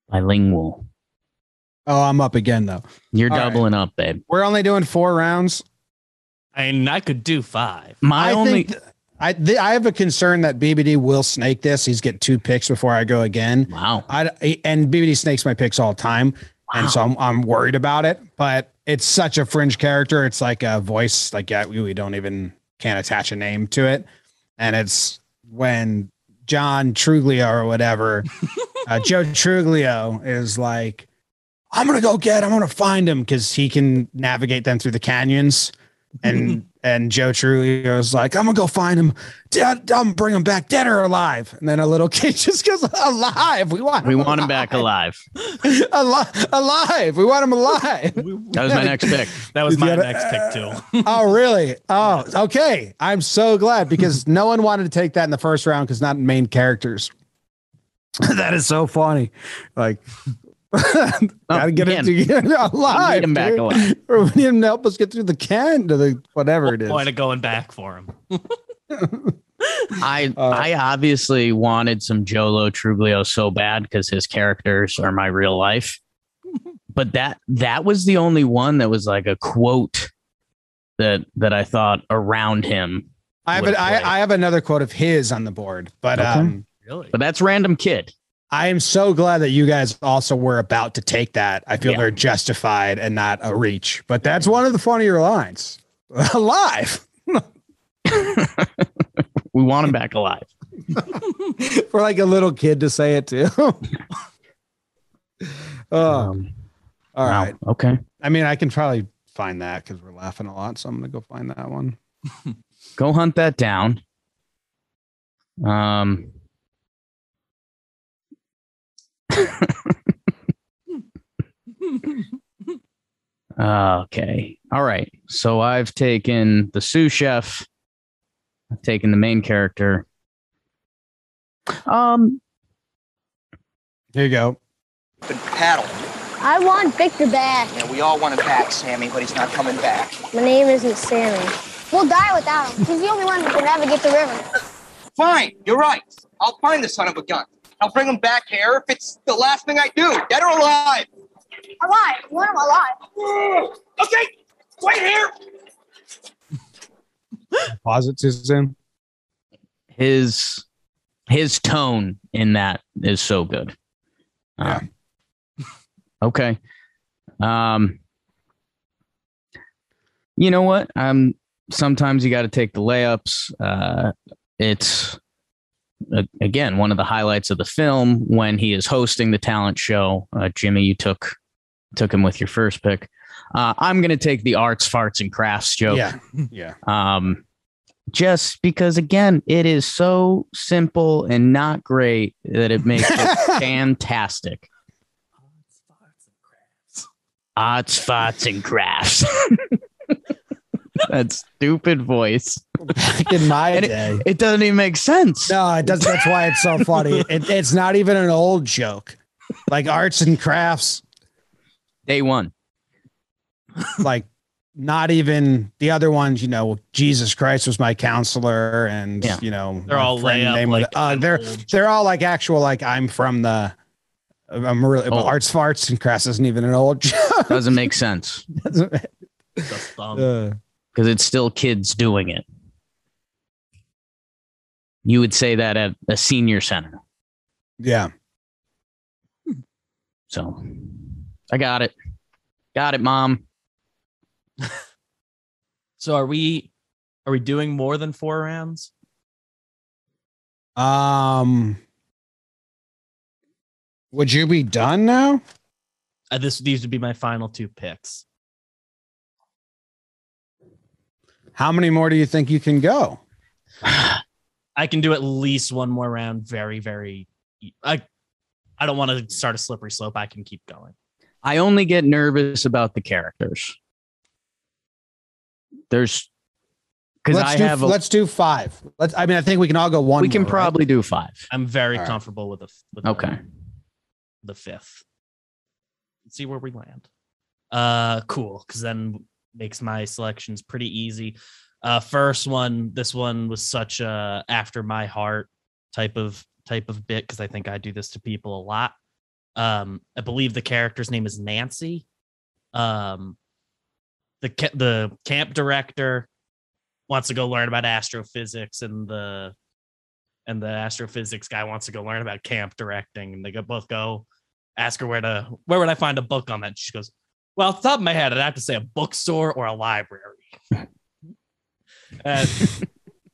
Bilingual. Oh, I'm up again though. You're All right. doubling up, babe. We're only doing four rounds. i mean i could do five My I only. think th- I th- I have a concern that BBD will snake this. He's getting two picks before I go again. wow. I and BBD snakes my picks all the time, and so I'm I'm worried about it. But it's such a fringe character. It's like a voice. Like yeah, we, we don't even can't attach a name to it, and it's when John Truglio or whatever, [laughs] uh, Joe Truglio is like, I'm gonna go get. Him, I'm gonna find him because he can navigate them through the canyons, and [laughs] and Joe Truglio was like, I'm gonna go find him. Dead, I'm bring him back, dead or alive. And then a little [laughs] kid just goes, alive. We want. him We want him back alive. alive. [laughs] alive. We want him alive. [laughs] That was my next pick. that was my Yeah, next pick too oh, really? Oh, okay. I'm so glad because no one wanted to take that in the first round because not main characters. that is so funny. Like, [laughs] gotta get man. it together [laughs] alive. Need him back dude. alive. [laughs] Or we need him to help us get through the can to the whatever it is. point of going back for him I Uh, I obviously wanted some Joe Lo Truglio so bad because his characters are my real life. But that that was the only one that was like a quote that that I thought around him. I have would a, I, play. I have another quote of his on the board, but Okay. um, really But that's random kid. I am so glad that you guys also were about to take that. I feel Yeah. they're justified and not a reach. But that's one of the funnier lines. [laughs] Alive [laughs] We want him back alive. [laughs] for like a little kid to say it too. oh, Um, all wow. right. Okay. I mean, I can probably find that because we're laughing a lot. So I'm gonna go find that one. Go hunt that down. Um Okay. All right. So I've taken the sous chef. I've taken the main character. Um, Here you go. Good paddle. I want Victor back. Yeah, we all want him back, Sammy, but he's not coming back. My name isn't Sammy. We'll die without him. He's the only one who can navigate the river. Fine, you're right. I'll find the son of a gun. I'll bring him back here if it's the last thing I do, dead or alive. Alive. You want him alive. Okay, wait here. Pause it too. His his tone in that is so good. Yeah. Um, okay. Um. You know what? Um. Sometimes you got to take the layups. Uh, it's uh, again one of the highlights of the film when he is hosting the talent show. Uh, Jimmy, you took took him with your first pick. Uh, I'm going to take the arts, farts, and crafts joke. Yeah. [laughs] Yeah. Um, just because, again, it is so simple and not great that it makes it [laughs] fantastic. Arts, farts, and crafts. [laughs] that stupid voice. Back in my And day. It doesn't even make sense. No, it doesn't. That's why it's so funny. It, it's not even an old joke. Like arts and crafts, Day one. like not even the other ones, you know, Jesus Christ was my counselor and Yeah. you know, They're all friend layup, name was- like, uh, they're they're all like actual like I'm from the I'm really Oh. arts farts and crass isn't even an old joke. Doesn't make sense [laughs] Doesn't- uh, because it's still kids doing it. You would say that at a senior center. yeah. So I got it. Got it, mom. [laughs] So are we are we doing more than four rounds? Um would you be done now? Uh, this these would be my final two picks. How many more do you think you can go? [sighs] I can do at least one more round. Very, very. I, I don't want to start a slippery slope. I can keep going. I only get nervous about the characters. There's because let's I do, have a, let's do five. Let's I mean I think we can all go one. we can more, right? probably do five. I'm very All right. comfortable with the with the- Okay. the fifth. Let's see where we land. Uh, cool, because then makes my selections pretty easy. Uh, first one, this one was such a after my heart type of type of bit because I think I do this to people a lot. Um, I believe the character's name is Nancy. Um, the the camp director wants to go learn about astrophysics, and the and the astrophysics guy wants to go learn about camp directing, and they go both go ask her where to where would I find a book on that. She goes, "Well, off the top of my head, I'd have to say a bookstore or a library." [laughs] and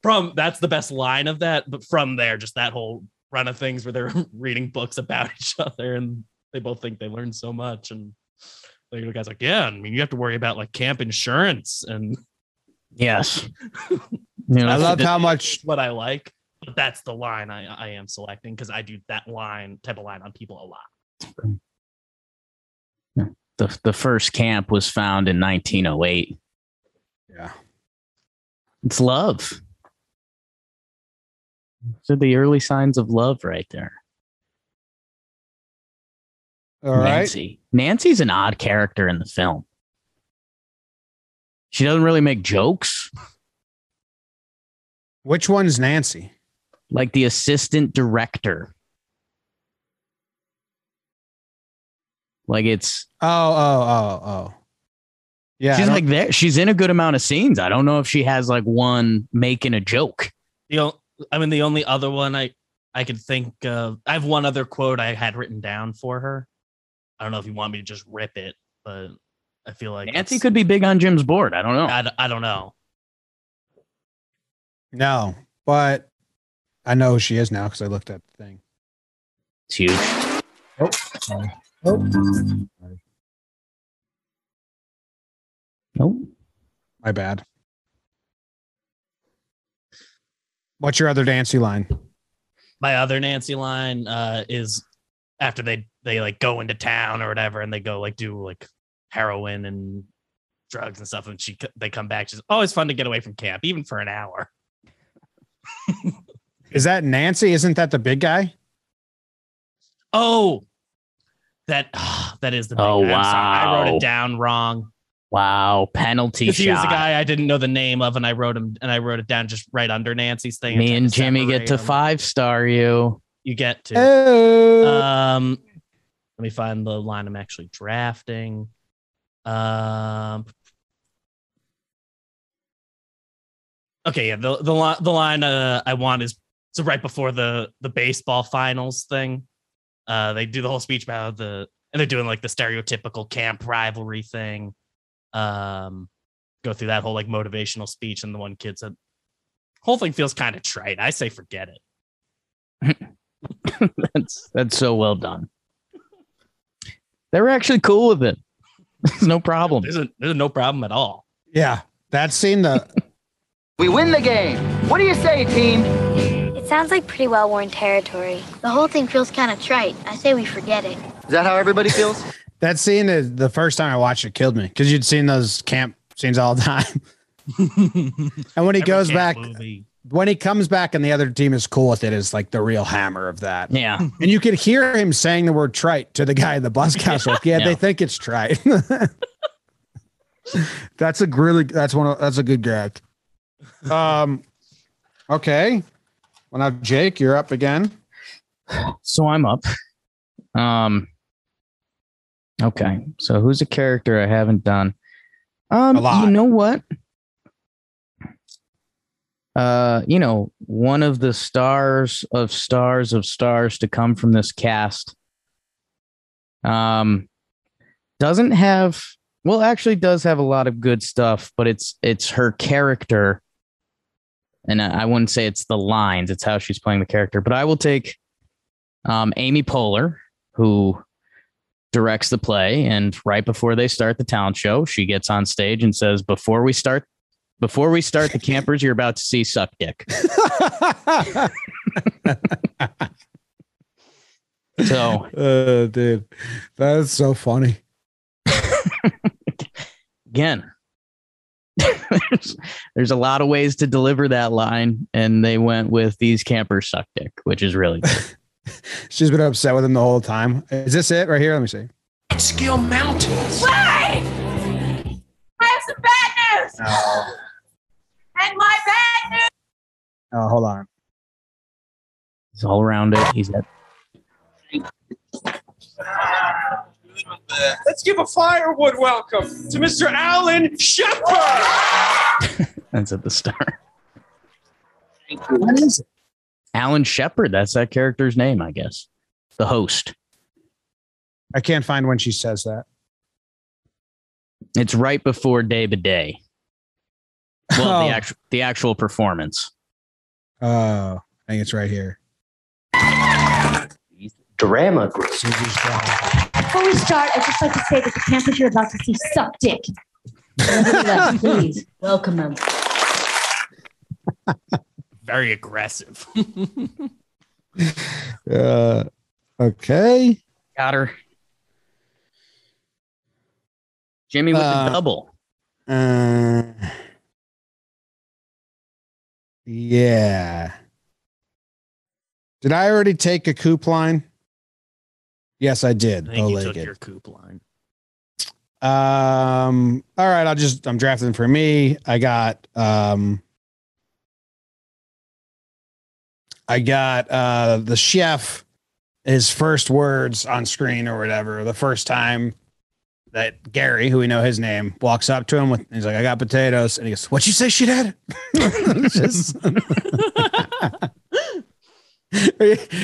from that's the best line of that, but from there, just that whole run of things where they're [laughs] reading books about [laughs] each other, and they both think they learned so much, and the guy's like, "Yeah, I mean, you have to worry about like camp insurance and." Yes. [laughs] You know, I love how much what I like, but that's the line I, I am selecting because I do that line type of line on people a lot. the the first camp was found in 1908. Yeah. It's love. So the early signs of love right there. All right. Nancy. Nancy's an odd character in the film. She doesn't really make jokes. Which one's Nancy? Like the assistant director. Like it's Oh, oh, oh, oh. Yeah. She's like there. She's in a good amount of scenes. I don't know if she has like one making a joke. The o- I mean, the only other one I I could think of, I have one other quote I had written down for her. I don't know if you want me to just rip it, but I feel like Nancy it's- could be big on Jim's board. I don't know. I, I don't know. no, but I know who she is now because I looked at the thing. It's huge. Oh, sorry. Oh, Nope. my bad. What's your other Nancy line? My other Nancy line uh, is after they they like go into town or whatever, and they go like do like heroin and drugs and stuff, and she they come back. She's always fun to get away from camp, even for an hour. [laughs] Is that Nancy? Isn't that the big guy? Oh, that [sighs] that is the. Big Oh, guy. I'm. I wrote it down wrong. Wow, penalty Because shot. he was a guy I didn't know the name of, and I wrote him and I wrote it down just right under Nancy's thing. Me and Jimmy get to separate 'em. five star you. You get to. Oh. Um, let me find the line I'm actually drafting. Um. Okay, yeah, the the line the line uh, I want is so right before the the baseball finals thing. Uh, they do the whole speech about the and they're doing like the stereotypical camp rivalry thing. Um, go through that whole like motivational speech, and the one kid said, "Whole thing feels kind of trite." I say, forget it. [laughs] that's that's so well done. They were actually cool with it. There's [laughs] no problem. There's, a, there's no problem at all. Yeah, that scene. The [laughs] We win the game. What do you say, team? It sounds like pretty well worn territory. The whole thing feels kind of trite. I say we forget it. Is that how everybody feels? That scene is the first time I watched it killed me because you'd seen those camp scenes all the time. [laughs] and when he Every goes back, movie. when he comes back and the other team is cool with it, is like the real hammer of that. Yeah. And you could hear him saying the word trite to the guy in the bus [laughs] castle. Like, yeah, Yeah. they think it's trite. [laughs] that's a really that's one of that's a good gag. Um okay. Well now Jake, you're up again. So I'm up. Um Okay. So who's a character I haven't done? Um A lot. you know what? Uh, you know, one of the stars of stars of stars to come from this cast um doesn't have well actually does have a lot of good stuff, but it's it's her character and I I wouldn't say it's the lines, it's how she's playing the character, but I will take um, Amy Poehler, who directs the play, and right before they start the talent show, she gets on stage and says, "Before we start, before we start the campers, you're about to see suck dick." So uh, [laughs] dude, that's so funny. [laughs] again, there's, there's a lot of ways to deliver that line, and they went with these campers suck dick, which is really good. [laughs] [laughs] She's been upset with him the whole time. Is this it right here? Let me see. Skill Mountains. Wait! I have some bad news! Oh, And my bad news! oh hold on. He's all around it. He's at Let's give a firewood welcome to Mr. Alan Shepard. [laughs] that's at the start. What is it? Alan Shepard. That's that character's name, I guess. The host. I can't find when she says that. It's right before Day by Day. Well, Oh. the actual the actual performance. Oh, I think it's right here. Drama group. Before we start, I'd just like to say that the campers you're about to see suck dick. [laughs] Please welcome them. [laughs] Very aggressive. [laughs] Uh, okay. Got her. Jimmy with Uh, the double. Uh, yeah. Did I already take a coop line? Yes, I did. I think you took your coop line. Um, all right, I'll just I'm drafting for me. I got um I got uh the chef his first words on screen or whatever, the first time that Gary, who we know his name, walks up to him with he's like, I got potatoes, and he goes, What'd you say she did? [laughs] Just- [laughs]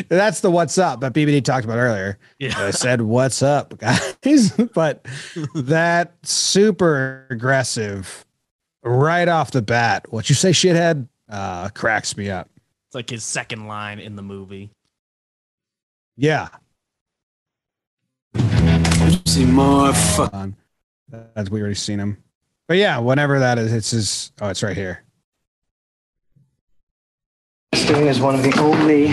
That's the what's up that BBD talked about earlier. Yeah. I said, "What's up, guys?" [laughs] but that super aggressive right off the bat. What you say, shithead? Uh, cracks me up. It's like his second line in the movie. Yeah, See more fun. That's we already seen him. But yeah, whenever that is, it's his. Oh, it's right here. Stewing is one of the only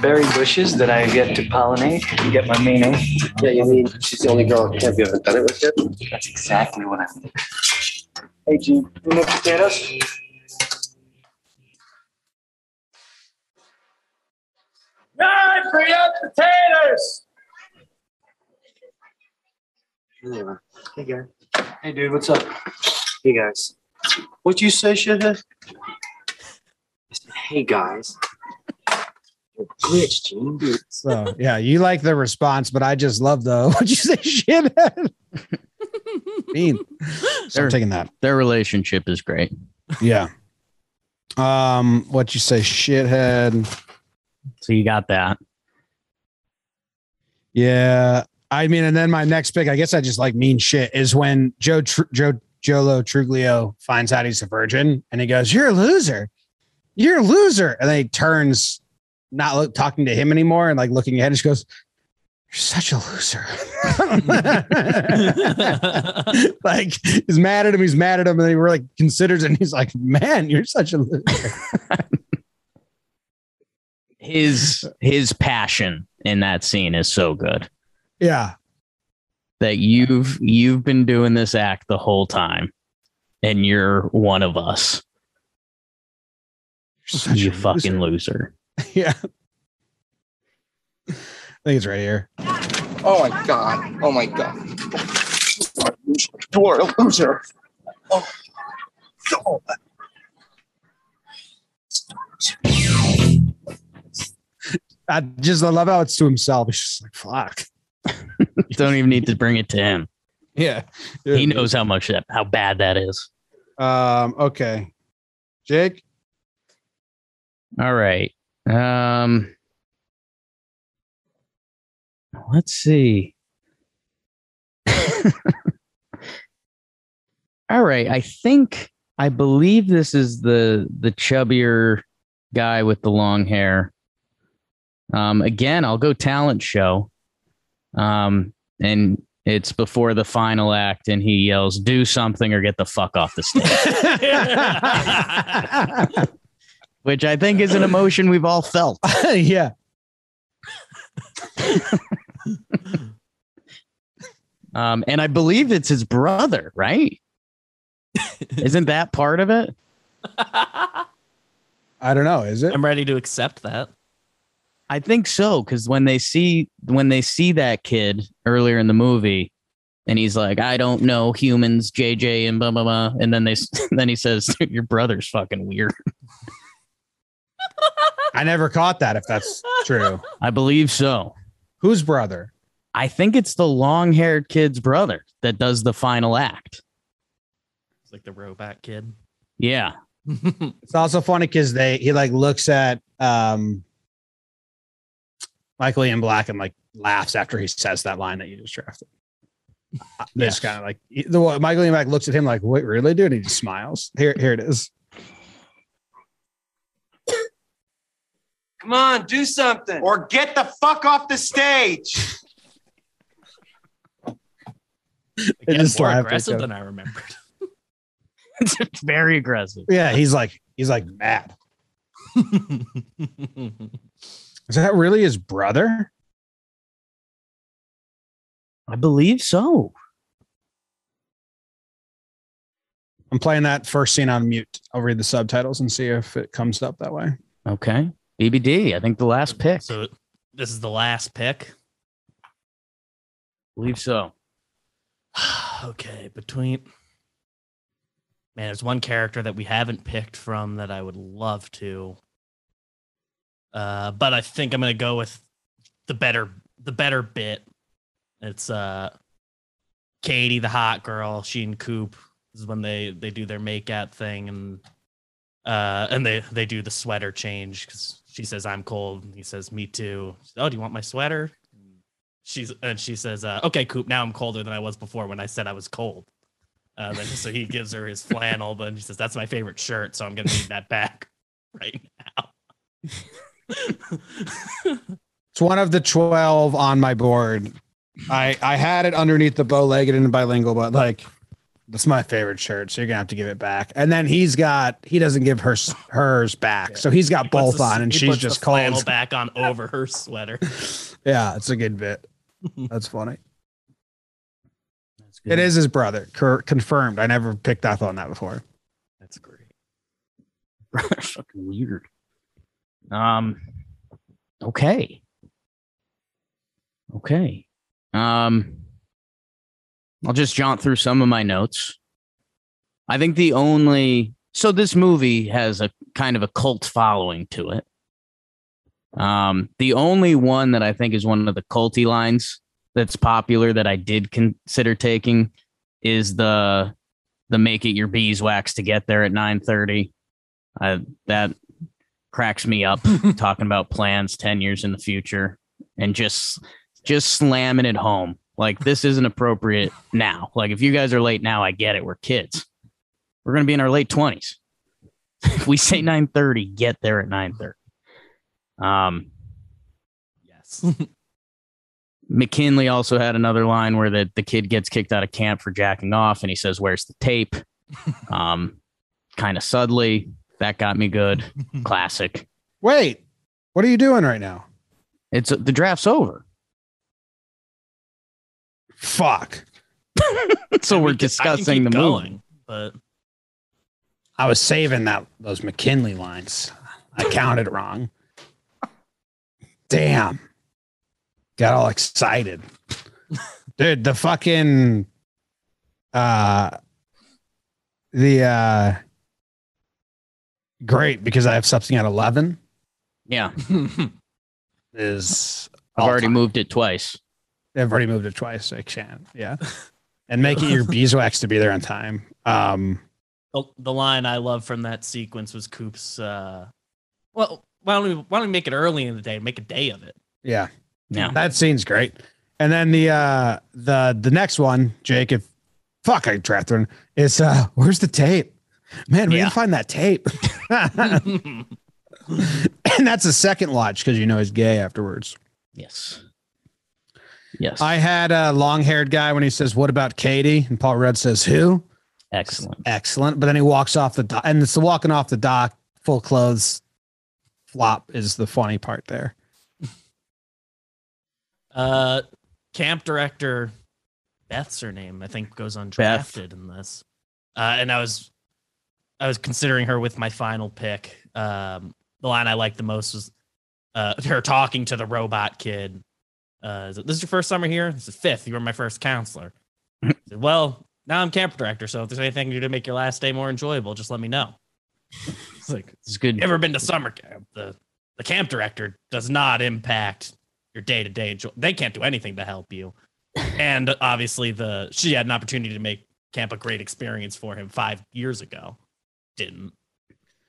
berry bushes that I have yet to pollinate and get my meaning. Yeah, you mean she's the only girl on camp you haven't done it with yet? That's exactly what I mean. Hey, Gene, you make potatoes? Nine for your potatoes. Hey, Gary. Hey, dude, what's up? Hey guys. What'd you say, shithead? I said, Hey guys. You're a glitch, Gene. Dude. So yeah, you like the response, but I just love the [laughs] what'd you say shit? mean. So I'm taking that. Their relationship is great. Yeah. Um, what you say, shithead? So you got that. Yeah. I mean, and then my next pick, I guess I just like mean shit, is when Joe Tr- Joe Jolo Truglio finds out he's a virgin and he goes, You're a loser. You're a loser. And then he turns, not look, talking to him anymore and like looking ahead and she goes, You're such a loser. [laughs] [laughs] [laughs] like he's mad at him, he's mad at him, and he really considers it and he's like, Man, you're such a loser. His his passion in that scene is so good. Yeah. That you've you've been doing this act the whole time and you're one of us. Such you a fucking loser. [laughs] yeah. I think it's right here. Oh my god. Oh my god. You are a loser. Oh. Oh. I just I love how it's to himself. He's just like, fuck. You [laughs] don't even need to bring it to him. Yeah. He knows how much that how bad that is. Um, okay. Jake? All right. Um let's see. [laughs] All right. I think I believe this is the the chubbier guy with the long hair. Um again, I'll go talent show. Um and it's before the final act and he yells do something or get the fuck off the stage. [laughs] Which I think is an emotion we've all felt. [laughs] yeah. [laughs] Um, and I believe it's his brother, right? Isn't that part of it? I don't know. Is it? I'm ready to accept that. I think so because when they see when they see that kid earlier in the movie, and he's like, "I don't know humans, JJ," and blah blah blah, and then they s- [laughs] then he says, [laughs] "Your brother's fucking weird." I never caught that if that's true. I believe so. Whose brother? I think it's the long-haired kid's brother that does the final act. It's like the robot kid. Yeah, [laughs] It's also funny because they he like looks at um Michael Ian Black and like laughs after he says that line that you just drafted. This kind of like the one- Michael Ian Black looks at him like, "Wait, really, dude?" And he just smiles. Here, here it is. Come on, do something. Or get the fuck off the stage. Again, just more aggressive than I remembered. [laughs] it's very aggressive. Yeah, he's like he's like mad. [laughs] Is that really his brother? I believe so. I'm playing that first scene on mute. I'll read the subtitles and see if it comes up that way. Okay, BBD. I think the last pick. So this is the last pick. believe so. [sighs] okay, between man, there's one character that we haven't picked from that I would love to. Uh, but I think I'm gonna go with the better the better bit. It's uh Katie, the hot girl, she and Coop. This is when they they do their makeout thing and uh and they they do the sweater change because she says I'm cold. And he says me too. Oh, do you want my sweater? She's and she says, uh, "Okay, Coop. Now I'm colder than I was before when I said I was cold." Uh, then so he gives her his flannel, but she says, "That's my favorite shirt, so I'm gonna need that back [laughs] right now." [laughs] It's one of the 12 on my board. I I had it underneath the bow legged and bilingual, but like that's my favorite shirt. So you're gonna have to give it back. And then he's got he doesn't give her hers back. So he's got He both on and she's just the flannel back on over her sweater. [laughs] Yeah, it's a good bit. [laughs] That's funny. That's good. It is his brother. Cur- confirmed. I never picked up on that before. That's great. Fucking weird. Um. Okay. Okay. Um. I'll just jaunt through some of my notes. I think the only so this movie has a kind of a cult following to it. Um, the only one that I think is one of the culty lines that's popular that I did consider taking is the the make it your beeswax to get there at 9:30. Uh, that cracks me up [laughs] talking about plans 10 years in the future and just just slamming it home. Like this isn't appropriate now. Like if you guys are late now, I get it. We're kids. We're going to be in our late 20s. [laughs] if we say 9:30, get there at 9:30. Um yes. [laughs] McKinley also had another line where the, the kid gets kicked out of camp for jacking off and he says, Where's the tape? um, kind of subtly. That got me good. [laughs] Classic. Wait, what are you doing right now? It's the draft's over. Fuck. [laughs] so we're discussing the going, movie. But I was saving that those McKinley lines. I counted wrong. Damn. Got all excited. [laughs] Dude, the fucking uh the uh great because I have something at 11 Yeah. [laughs] is I've already all-time. moved it twice. I've already moved it twice. I can't. Yeah. And make it your [laughs] beeswax to be there on time. Um the, the line I love from that sequence was Coop's. Uh, well, why don't we why don't we make it early in the day? And make a day of it. Yeah. Yeah. That scene's great. And then the uh the the next one, Jake, if fuck I drafted one, is uh where's the tape? Man, we Yeah. didn't find that tape. [laughs] and that's the second watch because you know he's gay afterwards. Yes. Yes. I had a long haired guy when he says, What about Katie? And Paul Rudd says, Who? Excellent. Excellent. But then he walks off the dock, and it's the walking off the dock, full clothes flop is the funny part there. Uh, camp director Beth's her name. I think goes undrafted in this. Uh, and I was, I was considering her with my final pick. Um, the line I liked the most was, uh, [laughs] her talking to the robot kid. Uh, is it, this is your first summer here? This is fifth. You were my first counselor. [laughs] Said, well, now I'm camp director. So if there's anything you do to make your last day more enjoyable, just let me know. [laughs] It's like It's good. ever been to summer camp? The the camp director does not impact your day to day. They can't do anything to help you. And obviously, the she had an opportunity to make camp a great experience for him five years ago. Didn't.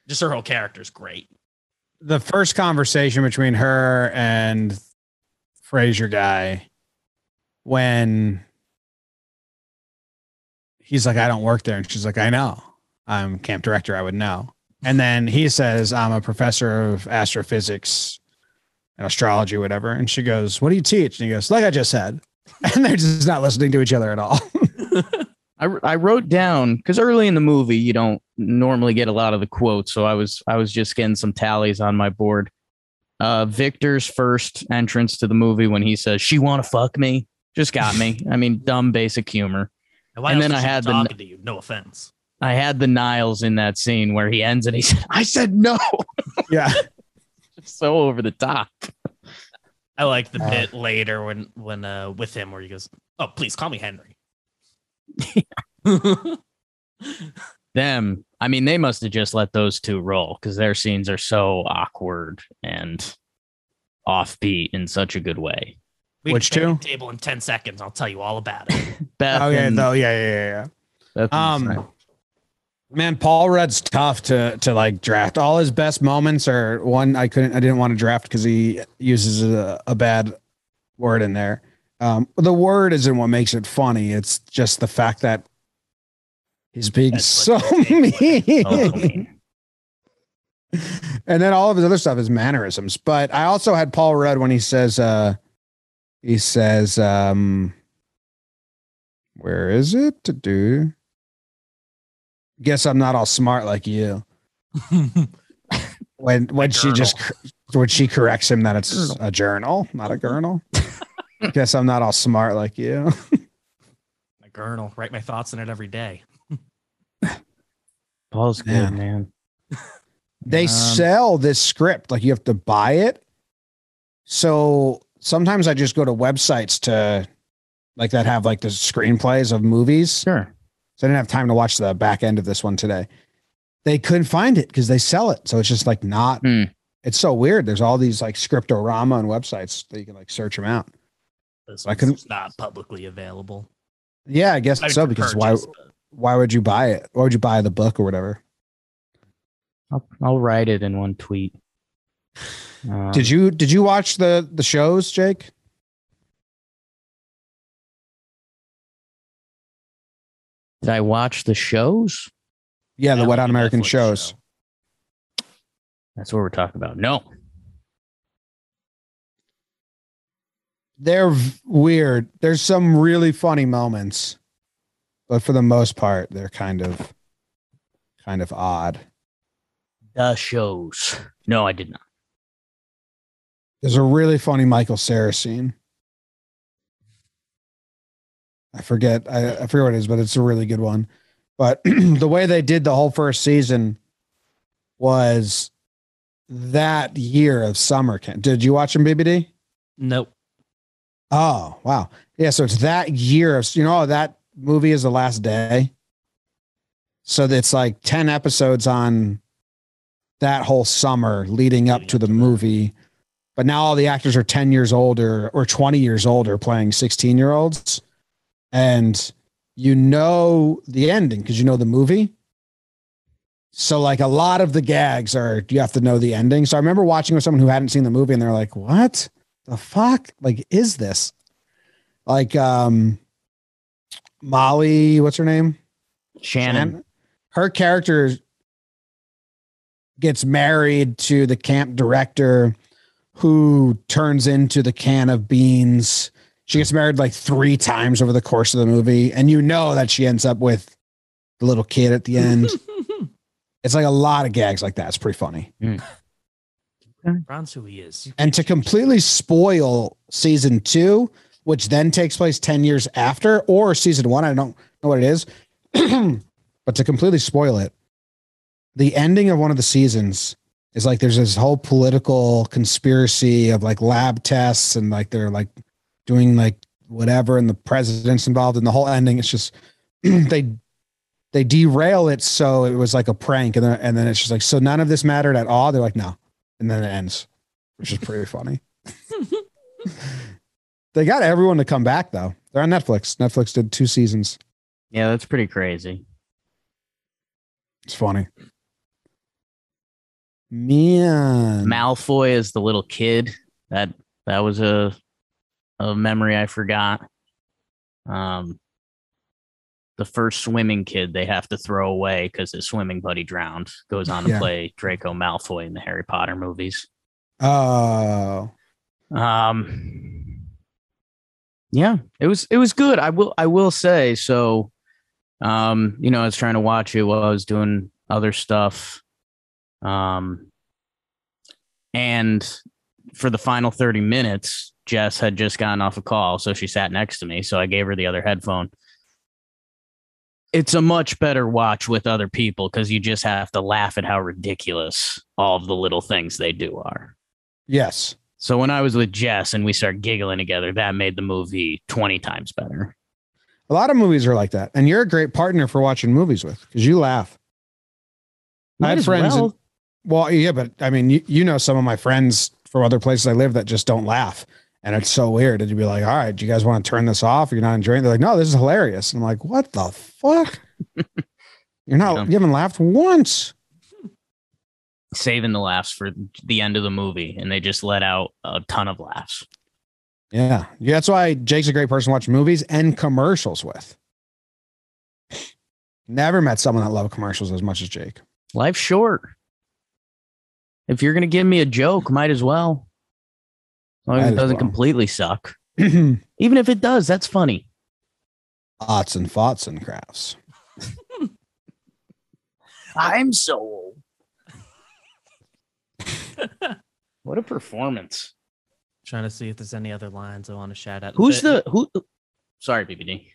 Just her whole character's great. the first conversation between her and Frasier guy when he's like, I don't work there. And she's like, I know. I'm camp director. I would know. And then he says, I'm a professor of astrophysics and astrology, whatever. And she goes, What do you teach? And he goes, Like I just said. [laughs] And they're just not listening to each other at all. [laughs] I, I wrote down because early in the movie you don't normally get a lot of the quotes, so I was I was just getting some tallies on my board. Uh, Victor's first entrance to the movie when he says she want to fuck me just got me. [laughs] I mean, dumb basic humor. And, why And then I had the- to you. No offense. I had the Niles in that scene where he ends and he [laughs] said, "I said no." [laughs] yeah. so over the top. I like the Uh, bit later when when uh with him where he goes, "Oh, please call me Henry." [laughs] Them, I mean, they must have just let those two roll because their scenes are so awkward and offbeat in such a good way. We Which can two? Table in ten seconds. I'll tell you all about it. [laughs] Beth oh, yeah. and- No, yeah, yeah, yeah, yeah. Beth and Um, man, Paul Rudd's tough to to like draft. All his best moments are one I couldn't, I didn't want to draft because he uses a, a bad word in there. Um, the word isn't what makes it funny. It's just the fact that he's being That's so [laughs] mean. Oh, mean. and then all of his other stuff is mannerisms. But I also had Paul Rudd when he says, uh, he says, um, where is it to do? Guess I'm not all smart like you. [laughs] When when she just when she corrects him that it's a journal, not a journal. [laughs] Guess I'm not all smart like you. [laughs] my journal, write my thoughts in it every day. [laughs] Paul's good, Man. man. they Um, sell this script like you have to buy it so sometimes i just go to websites to like that have like the screenplays of movies. Sure. So I didn't have time to watch the back end of this one today. They couldn't find it because they sell it. So it's just like not. Hmm. It's so weird. There's all these like scriptorama and websites that you can like search them out. This I one's couldn't- not publicly available. Yeah, I guess I so. for Because why? but- Why would you buy it? Why would you buy the book or whatever? I'll, I'll write it in one tweet. Um, did you Did you watch the the shows, Jake? Did I watch the shows? Yeah, the Yeah, Wet like Out American Netflix shows. show. That's what we're talking about. No. They're weird. There's some really funny moments, but for the most part, they're kind of kind of odd. The shows. No, I did not. There's a really funny Michael Cera scene. I forget. I, I forget what it is, but it's a really good one. But [clears throat] the way they did the whole first season was that year of summer camp. Did you watch them, BBD? Nope. Oh, wow. Yeah. So it's that year of, you know, that movie is The Last Day. So it's like 10 episodes on that whole summer leading up to the movie. But now all the actors are 10 years older or 20 years older playing 16 year olds. And you know the ending because you know the movie. So like a lot of the gags are you have to know the ending. So I remember watching with someone who hadn't seen the movie and they're like, "What the fuck? Like is this?" Like um Molly, what's her name? Shannon. Her character gets married to the camp director who turns into the can of beans. She gets married like three times over the course of the movie, and you know that she ends up with the little kid at the end. [laughs] it's like a lot of gags like that. It's pretty funny. Ron's who he is. And to completely spoil season two, which then takes place 10 years after, or season one, I don't know what it is, [clears throat] but to completely spoil it, the ending of one of the seasons is like there's this whole political conspiracy of like lab tests and like they're like doing like whatever and the president's involved in the whole ending. It's just [clears throat] they they derail it so it was like a prank and then and then it's just like so none of this mattered at all. They're like, no. And then it ends, which is pretty funny. [laughs] [laughs] they got everyone to come back though. They're on Netflix. Netflix did two seasons. Yeah, that's pretty crazy. It's funny. Man. Malfoy is the little kid. That that was a a memory I forgot. Um the first swimming kid they have to throw away because his swimming buddy drowned goes on to Yeah. play Draco Malfoy in the Harry Potter movies. Oh. Um yeah, it was it was good. I will I will say so um you know, I was trying to watch it while I was doing other stuff. Um and for the final 30 minutes, Jess had just gotten off a call, so she sat next to me, so I gave her the other headphone. It's a much better watch with other people because you just have to laugh at how ridiculous all of the little things they do are. Yes. So when I was with Jess and we started giggling together, that made the movie 20 times better. A lot of movies are like that. And you're a great partner for watching movies with because you laugh. Might I had as friends. in- well. well, yeah, but I mean, you, you know, some of my friends from other places I live that just don't laugh. And it's so weird. And you'd be like, all right, do you guys want to turn this off? You're not enjoying it. They're like, no, this is hilarious. And I'm like, what the fuck? You're not, you haven't laughed once. Saving the laughs for the end of the movie, and they just let out a ton of laughs. Yeah. Yeah. That's why Jake's a great person to watch movies and commercials with. Never met someone that loved commercials as much as Jake. Life's short. If you're gonna give me a joke, might as well. As long as it doesn't well. completely suck. [clears throat] Even if it does, that's funny. Arts and thoughts and crafts. I'm so old. [laughs] what a performance. Trying to see if there's any other lines I want to shout out. Who's the who? Sorry, BBD.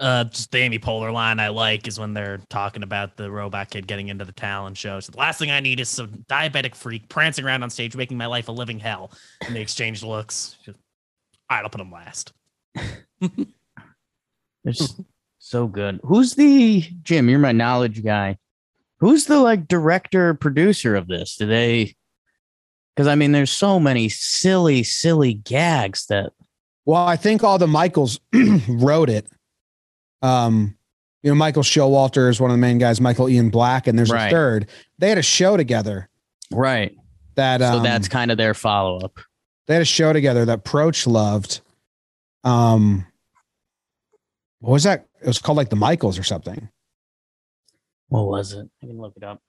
Uh, just the Amy Poehler line I like is when they're talking about the robot kid getting into the talent show. So the last thing I need is some diabetic freak prancing around on stage, making my life a living hell. And they exchange looks. Just, All right, I'll put him last. [laughs] It's so good. Who's the Jim? You're my knowledge guy. Who's the like director producer of this? Do they? Because I mean, there's so many silly, silly gags that. Well, I think all the Michaels [clears throat] wrote it. Um, you know, Michael Showalter is one of the main guys. Michael Ian Black, and there's Right. a third. They had a show together. Right. That so um, that's kind of their follow up. they had a show together that Proch loved. Um, what was that? It was called like the Michaels or something. What was it? I can look it up.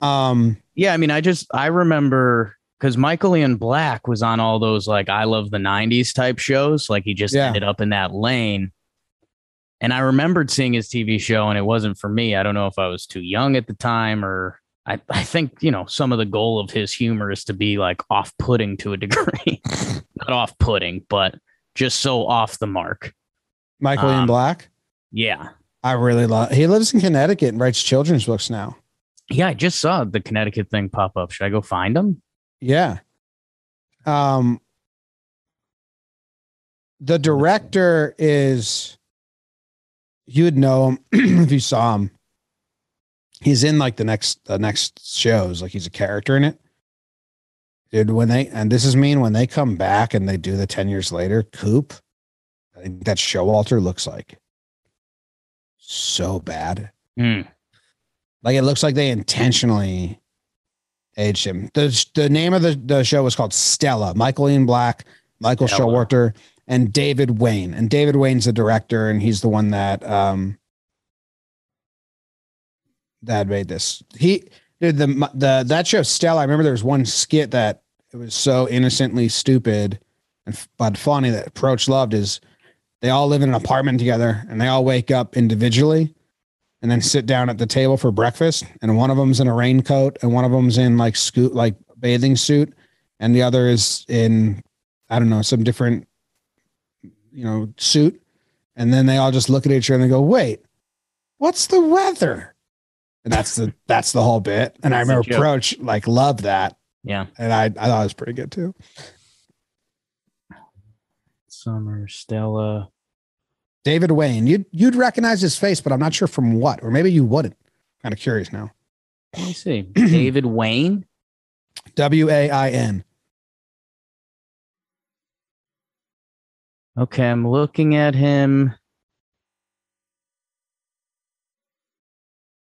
Um, Yeah, I mean, I just I remember because Michael Ian Black was on all those like I love the '90s type shows. Like he just Yeah. ended up in that lane. And I remembered seeing his TV show, and it wasn't for me. I don't know if I was too young at the time, or I, I think you know some of the goal of his humor is to be like off-putting to a degree, [laughs] not off-putting, but just so off the mark. Michael Ian Um, Black. Yeah, I really love. He lives in Connecticut and writes children's books now. yeah. I just saw the Connecticut thing pop up. Should I go find him? Yeah. Um the director is you would know him [clears throat] if you saw him. He's in like the next the next shows, like he's a character in it. Dude, when they and this is mean when they come back and they do the 10 years later, Coop, I think that Showalter looks like so bad. Hmm. Like it looks like they intentionally aged him. The the name of the, the show was called Stella. Michael Ian Black, Michael Stella. Showalter, and David Wain. And David Wain's the director, and he's the one that um that made this. He did the the that show Stella. I remember there was one skit that it was so innocently stupid and but funny that Approach loved is they all live in an apartment together and they all wake up individually and then sit down at the table for breakfast and one of them's in a raincoat and one of them's in like scoot like bathing suit and the other is in i don't know some different you know suit and then they all just look at each other and they go wait what's the weather and that's the that's the whole bit and i remember approach like loved that Yeah. and i i thought it was pretty good too Summer Stella. david wain you'd you'd recognize his face but i'm not sure from what or maybe you wouldn't kind of curious now Let me see. [clears throat] David Wain. w-a-i-n Okay, I'm looking at him.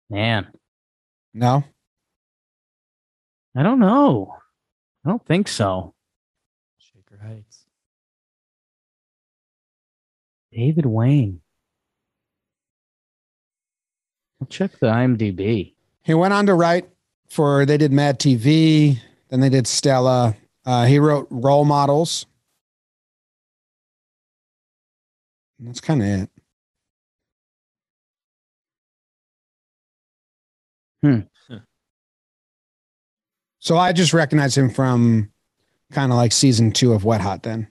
Man, no I don't know. I don't think so. Shaker Heights. David Wain. I'll check the IMDb. He went on to write for they did Mad TV, then they did Stella. Uh, he wrote Role Models. And That's kind of it. Hmm. So I just recognize him from kind of like season two of Wet Hot. Then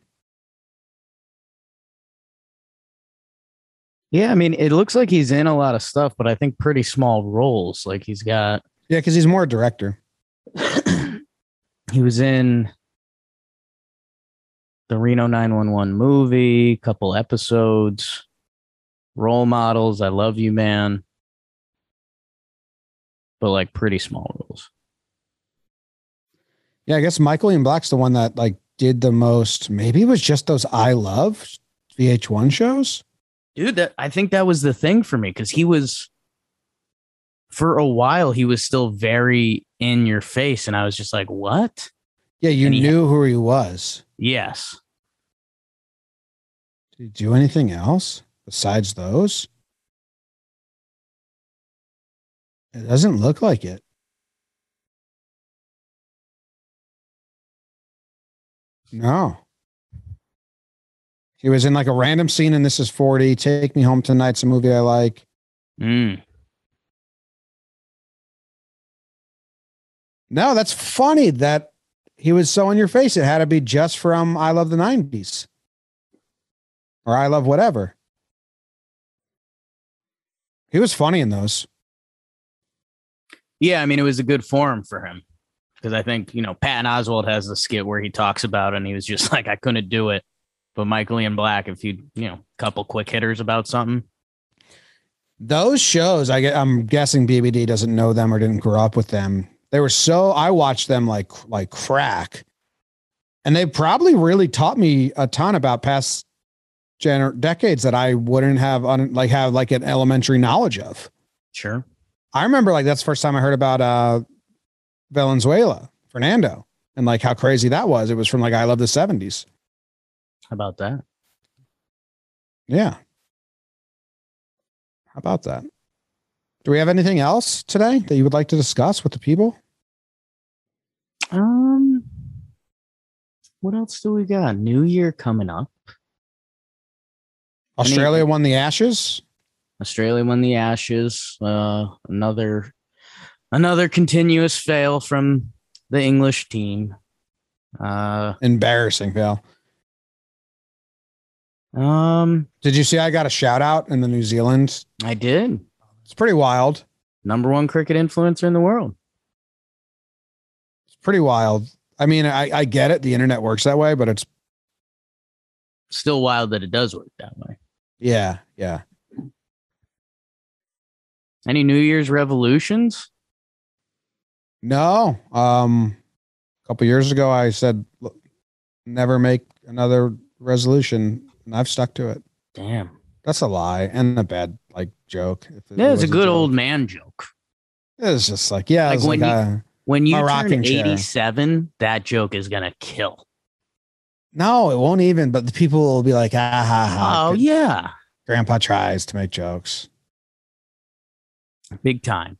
Yeah, I mean, it looks like he's in a lot of stuff, but I think pretty small roles. Like he's got, yeah, because he's more a director. [clears throat] he was in the Reno 911 movie, couple episodes, role models. I love you, man. But like pretty small roles. Yeah, I guess Michael Ian Black's the one that like did the most. Maybe it was just those I Love VH1 shows. dude that i think that was the thing for me because he was for a while he was still very in your face and i was just like what Yeah, you And he- knew who he was. yes Did he do anything else besides those? It doesn't look like it. No. He was in like a random scene in This Is 40. Take Me Home Tonight's a movie I like. mm. No, that's funny that he was so in your face. It had to be just from I Love the 90s or I Love Whatever. He was funny in those. Yeah i mean it was a good forum for him because i think you know patton oswalt has the skit where he talks about it and he was just [laughs] like i couldn't do it But Michael Ian Black, if you you know, couple quick hitters about something. Those shows, I get, I'm guessing BBD doesn't know them or didn't grow up with them. They were so I watched them like like crack, and they probably really taught me a ton about past gener- decades that I wouldn't have un- like have like an elementary knowledge of. Sure. I remember like that's the first time I heard about uh Valenzuela, Fernando, and like how crazy that was. It was from like I love the 70s. How about that? Yeah. How about that? Do we have anything else today that you would like to discuss with the people? Um, what else do we got? New Year coming up. Australia won the Ashes. Australia won the Ashes. Uh, another another continuous fail from the English team. Uh, Embarrassing, Phil. Um, did you see I got a shout out in the New Zealand? I did. It's pretty wild. Number one cricket influencer in the world. It's pretty wild. I mean, I, I get it. The internet works that way, but it's still wild that it does work that way. Yeah, yeah. Any New Year's revolutions? No. Um, a couple years ago, I said "Look, never make another resolution, and I've stuck to it. Damn, that's a lie and a bad like joke. If it Yeah, it's a good joke. old man joke. It's just like yeah, Like when like you a- when you turn chair. 87, that joke is gonna kill. No, it won't even. But the people will be like, ah ha ha. Oh yeah, Grandpa tries to make jokes. Big time.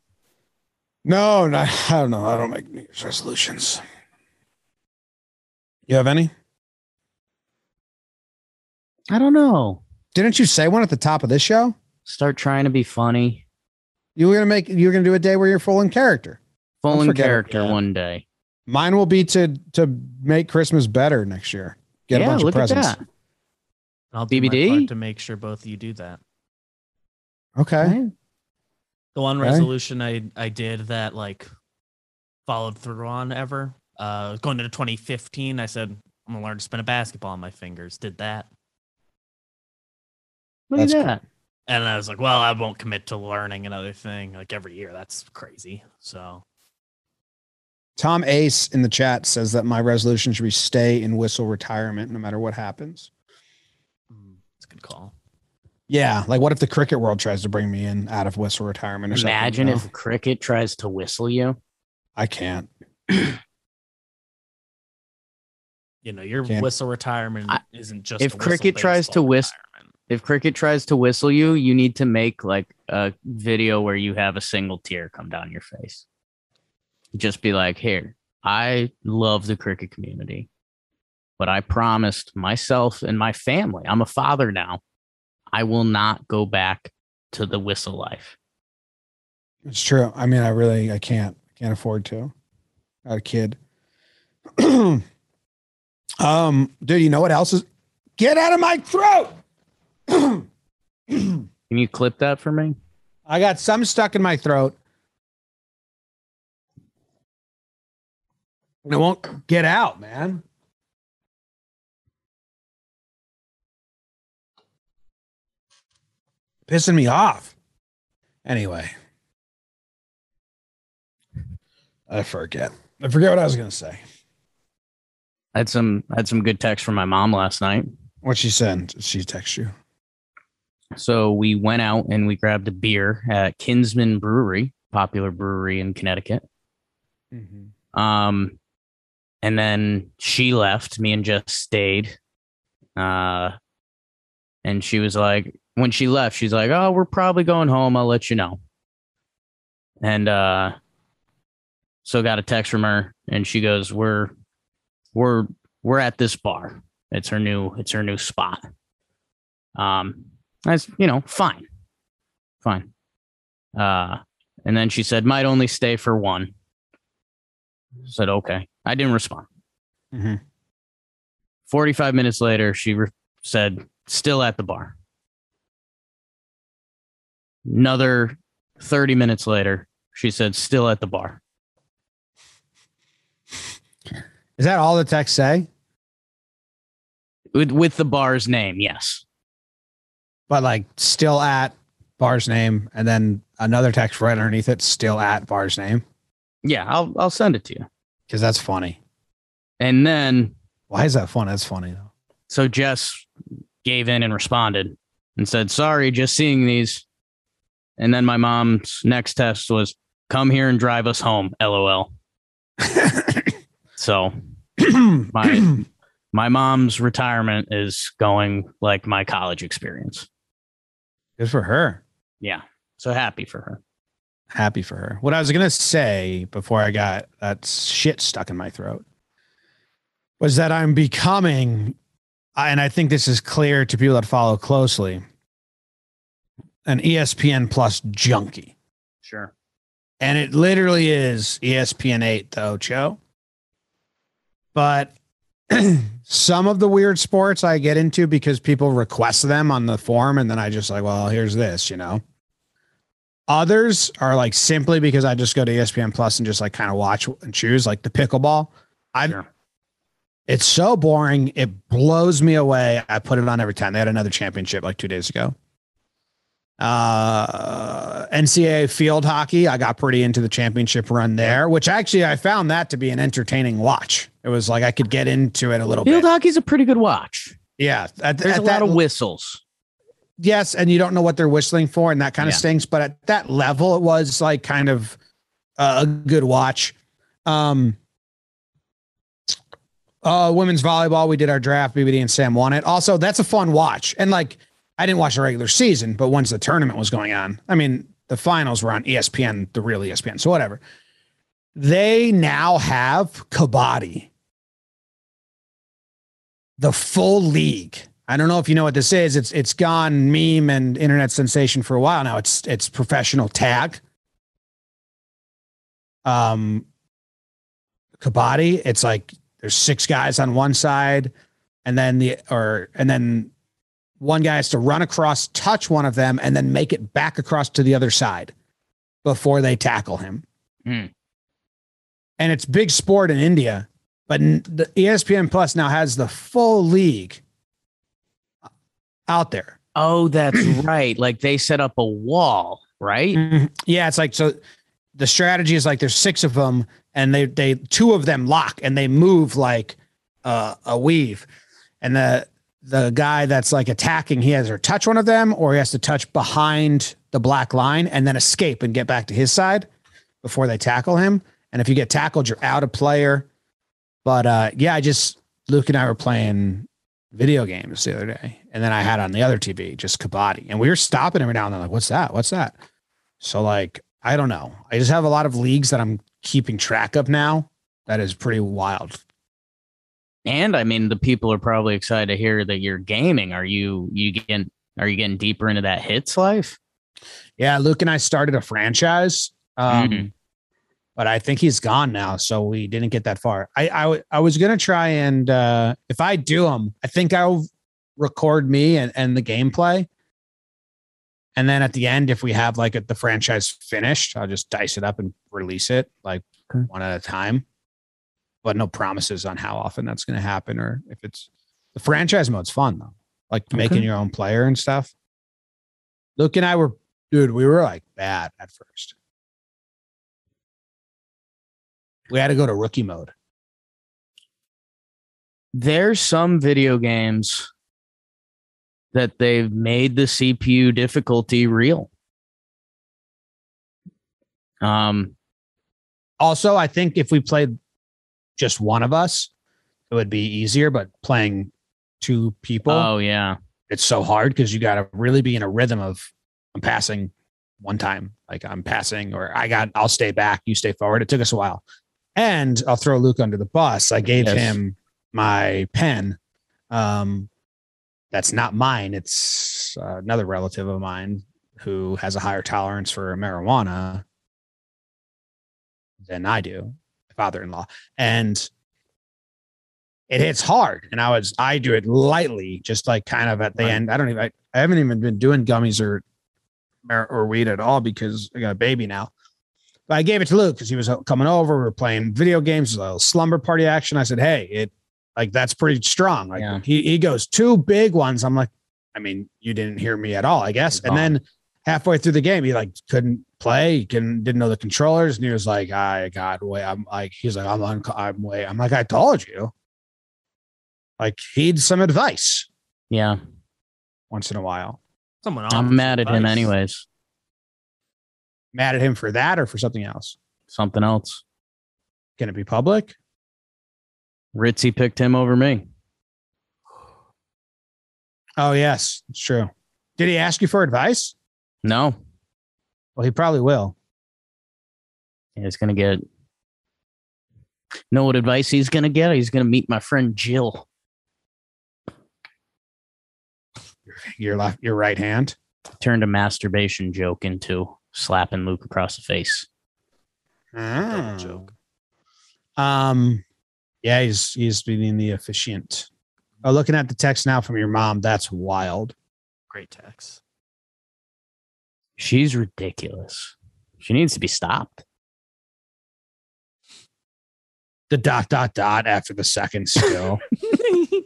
No, no, [laughs] I don't know. I don't make New Year's resolutions. You have any? I don't know. Didn't you say one at the top of this show? Start trying to be funny. You were gonna make. You were gonna do a day where you're full in character. Full in forget it. character one day. Mine will be to to make Christmas better next year. Get a bunch look of at presents. that. I'll do my BBD? part to make sure both of you do that. Okay. The one resolution I I did that like followed through on ever. Uh, going into 2015, I said I'm gonna learn to spin a basketball on my fingers. Did that, Look at cool. that. and I was like, well, I won't commit to learning another thing like every year. That's crazy. So Tom Ace in the chat says that my resolution should be stay in whistle retirement no matter what happens. it's a good call. Yeah, like what if the cricket world tries to bring me in out of whistle retirement or Imagine something? if cricket tries to whistle you. I can't. [clears throat] You know, your Can't- whistle retirement I- isn't just if a cricket tries to whistle, if cricket tries to whistle you, you need to make like a video where you have a single tear come down your face. Just be like, here, I love the cricket community, but I promised myself and my family, I'm a father now. I will not go back to the whistle life. It's true. I mean, I really I can't can't afford to. A kid. [clears throat] um, dude, you know what else is get out of my throat? [clears throat] Can you clip that for me? I got some stuck in my throat. It won't get out, man. Pissing me off. Anyway, I forget. I forget what I was going to say. I had some I had some good text from my mom last night. What she said? She text you. So we went out and we grabbed a beer at Kinsmen Brewery, popular brewery in Connecticut. Um, and then she left. Me and Jess stayed. Uh, and she was like, when she left, she's like, "Oh, we're probably going home. I'll let you know." And uh, so got a text from her, and she goes, "We're, we're, we're at this bar. It's her new, it's her new spot." Um, that's you know, fine, fine. Uh, and then she said, "Might only stay for one." I said, "Okay." I didn't respond. Mhm. 45 minutes later, she re- said, still at the bar. Another 30 minutes later, she said, still at the bar. Is that all the texts say? With with the bar's name, yes. But like still at bar's name, and then another text right underneath it, still at bar's name. Yeah, I'll I'll send it to you. Because that's funny. And then why is that funny? That's funny though. So Jess gave in and responded and said, "Sorry, just seeing these." And then my mom's next test was, "Come here and drive us home." LOL. so [coughs] my my mom's retirement is going like my college experience. Good for her. Yeah. So happy for her. Happy for her. What I was gonna say before I got that shit stuck in my throat was that I'm becoming, and I think this is clear to people that follow closely, an ESPN Plus junkie. Sure. And it literally is ESPN 8, though, Joe. But [clears throat] some of the weird sports I get into because people request them on the forum, and then I just like, well, here's this, you know. Others are like simply because I just go to ESPN Plus and just like kind of watch and choose, like the pickleball. I sure. It's so boring. It blows me away. I put it on every time. They had another championship like two days ago. Uh, NCAA field hockey. I got pretty into the championship run there, which actually I found that to be an entertaining watch. It was like I could get into it a little field bit. Field hockey's a pretty good watch. Yeah, at, there's at a lot of whistles. Yes, and you don't know what they're whistling for, and that kind of yeah. stinks. But at that level, it was like kind of a good watch. Um, uh, women's volleyball, we did our draft. BBD and Sam won it. Also, that's a fun watch. And like, I didn't watch the regular season, but once the tournament was going on, I mean, the finals were on ESPN, the real ESPN. So whatever. They now have Kabaddi, the full league. I don't know if you know what this is. It's it's gone meme and internet sensation for a while now. It's it's professional tag. Um, Kabaddi. It's like there's six guys on one side, and then the or and then one guy has to run across, touch one of them, and then make it back across to the other side before they tackle him. Mm. And it's big sport in India, but the ESPN Plus now has the full league out there. Oh, [clears throat] that's right. Like they set up a wall, right? Mm-hmm. Yeah, it's like so. The strategy is like there's six of them, and they they two of them lock and they move like uh, a weave, and the the guy that's like attacking he has to touch one of them or he has to touch behind the black line and then escape and get back to his side before they tackle him. And if you get tackled, you're out of player. But uh, yeah, I just Luke and I were playing video games the other day, and then I had on the other TV just Kabaddi, and we were stopping every now and then like, "What's that? What's that?" So like, I don't know. I just have a lot of leagues that I'm keeping track of now. That is pretty wild. And I mean, the people are probably excited to hear that you're gaming. Are you you getting are you getting deeper into that hits life? Yeah, Luke and I started a franchise. Um, mm-hmm. But I think he's gone now, so we didn't get that far. I I, I was gonna try and uh, if I do them, I think I'll record me and, and the gameplay and then at the end, if we have like a, the franchise finished, I'll just dice it up and release it like okay. one at a time. But no promises on how often that's going to happen or if it's the franchise mode's fun though, like okay. making your own player and stuff. Luke and I were, dude, we were like bad at first. We had to go to rookie mode. There's some video games that they've made the CPU difficulty real. Um, also, I think if we played just one of us, it would be easier. But playing two people, oh yeah, it's so hard because you got to really be in a rhythm of I'm passing one time, like I'm passing, or I got I'll stay back, you stay forward. It took us a while, and I'll throw Luke under the bus. I gave yes. him my pen um, that's not mine. It's uh, another relative of mine who has a higher tolerance for marijuana than I do, father-in-law, and it hits hard. And I was I do it lightly, just like kind of at the right. end. I don't even I, I, haven't even been doing gummies or or weed at all because I got a baby now. But I gave it to Luke because he was uh, coming over. We were playing video games, a little slumber party action. I said, "Hey, it Like that's pretty strong. Like Yeah. he he goes two big ones. I'm like, I mean, you didn't hear me at all, I guess. And then halfway through the game, he like couldn't play, he couldn't didn't know the controllers, and he was like, I got way. I'm like, he's like, I'm on, I'm way. I'm like, I told you. Like heed some advice Yeah. once in a while. Someone I'm mad at him anyways. Mad at him for that or for something else? Something else. Can it be public? Ritzy picked him over me. Oh yes, it's true. Did he ask you for advice? No. Well, he probably will. He's gonna get know what advice he's gonna get? He's gonna meet my friend Jill. Your left, your right hand. Turned a masturbation joke into slapping Luke across the face. Ah. Um, yeah, he's he's being the officiant. Oh, looking at the text now from your mom, that's wild. Great text. She's ridiculous. She needs to be stopped. The dot dot dot after the second still. [laughs]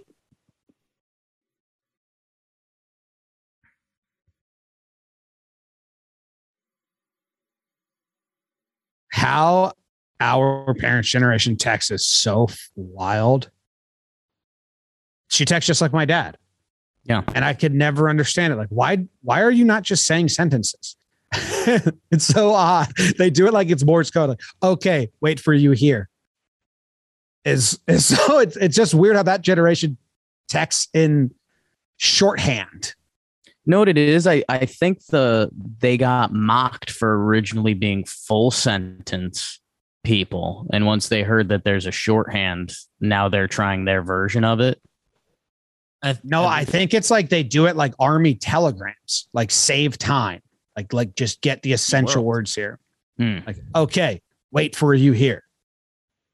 How our parents' generation text is so wild. She texts just like my dad. Yeah. And I could never understand it. Like, why why are you not just saying sentences? [laughs] it's so odd. They do it like it's Morse code. Like, okay, wait for you here. Is [laughs] so it's it's just weird how that generation texts in shorthand. know what it is? I, I think the they got mocked for originally being full sentence people. And once they heard that there's a shorthand, now they're trying their version of it. No, I think it's like they do it like army telegrams, like save time, like like just get the essential words here. Hmm. Like, okay, wait for you here.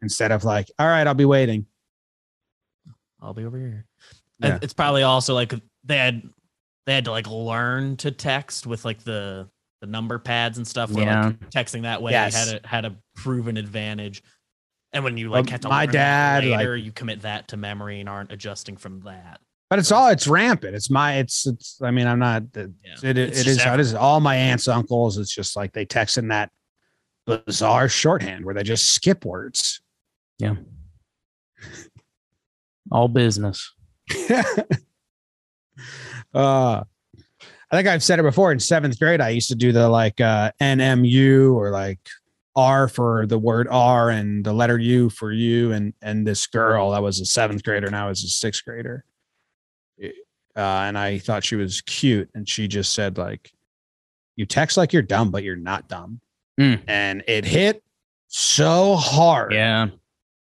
Instead of like, all right, I'll be waiting. I'll be over here. Yeah. It's probably also like they had they had to like learn to text with like the the number pads and stuff. Where Yeah. like texting that way Yes. had a had a proven advantage. And when you like have to my dad, like- later, you commit that to memory and aren't adjusting from that. But it's all it's rampant. It's my it's it's I mean, I'm not it, it, it is it is all my aunts, uncles. It's just like they text in that bizarre shorthand where they just skip words. Yeah. All business. [laughs] uh I think I've said it before in seventh grade. I used to do the like uh NMU or like R for the word R and the letter U for you. And and this girl that was a seventh grader and I was a sixth grader. Uh, and I thought she was cute. And she just said, like, you text like you're dumb, but you're not dumb. Mm. And it hit so hard Yeah.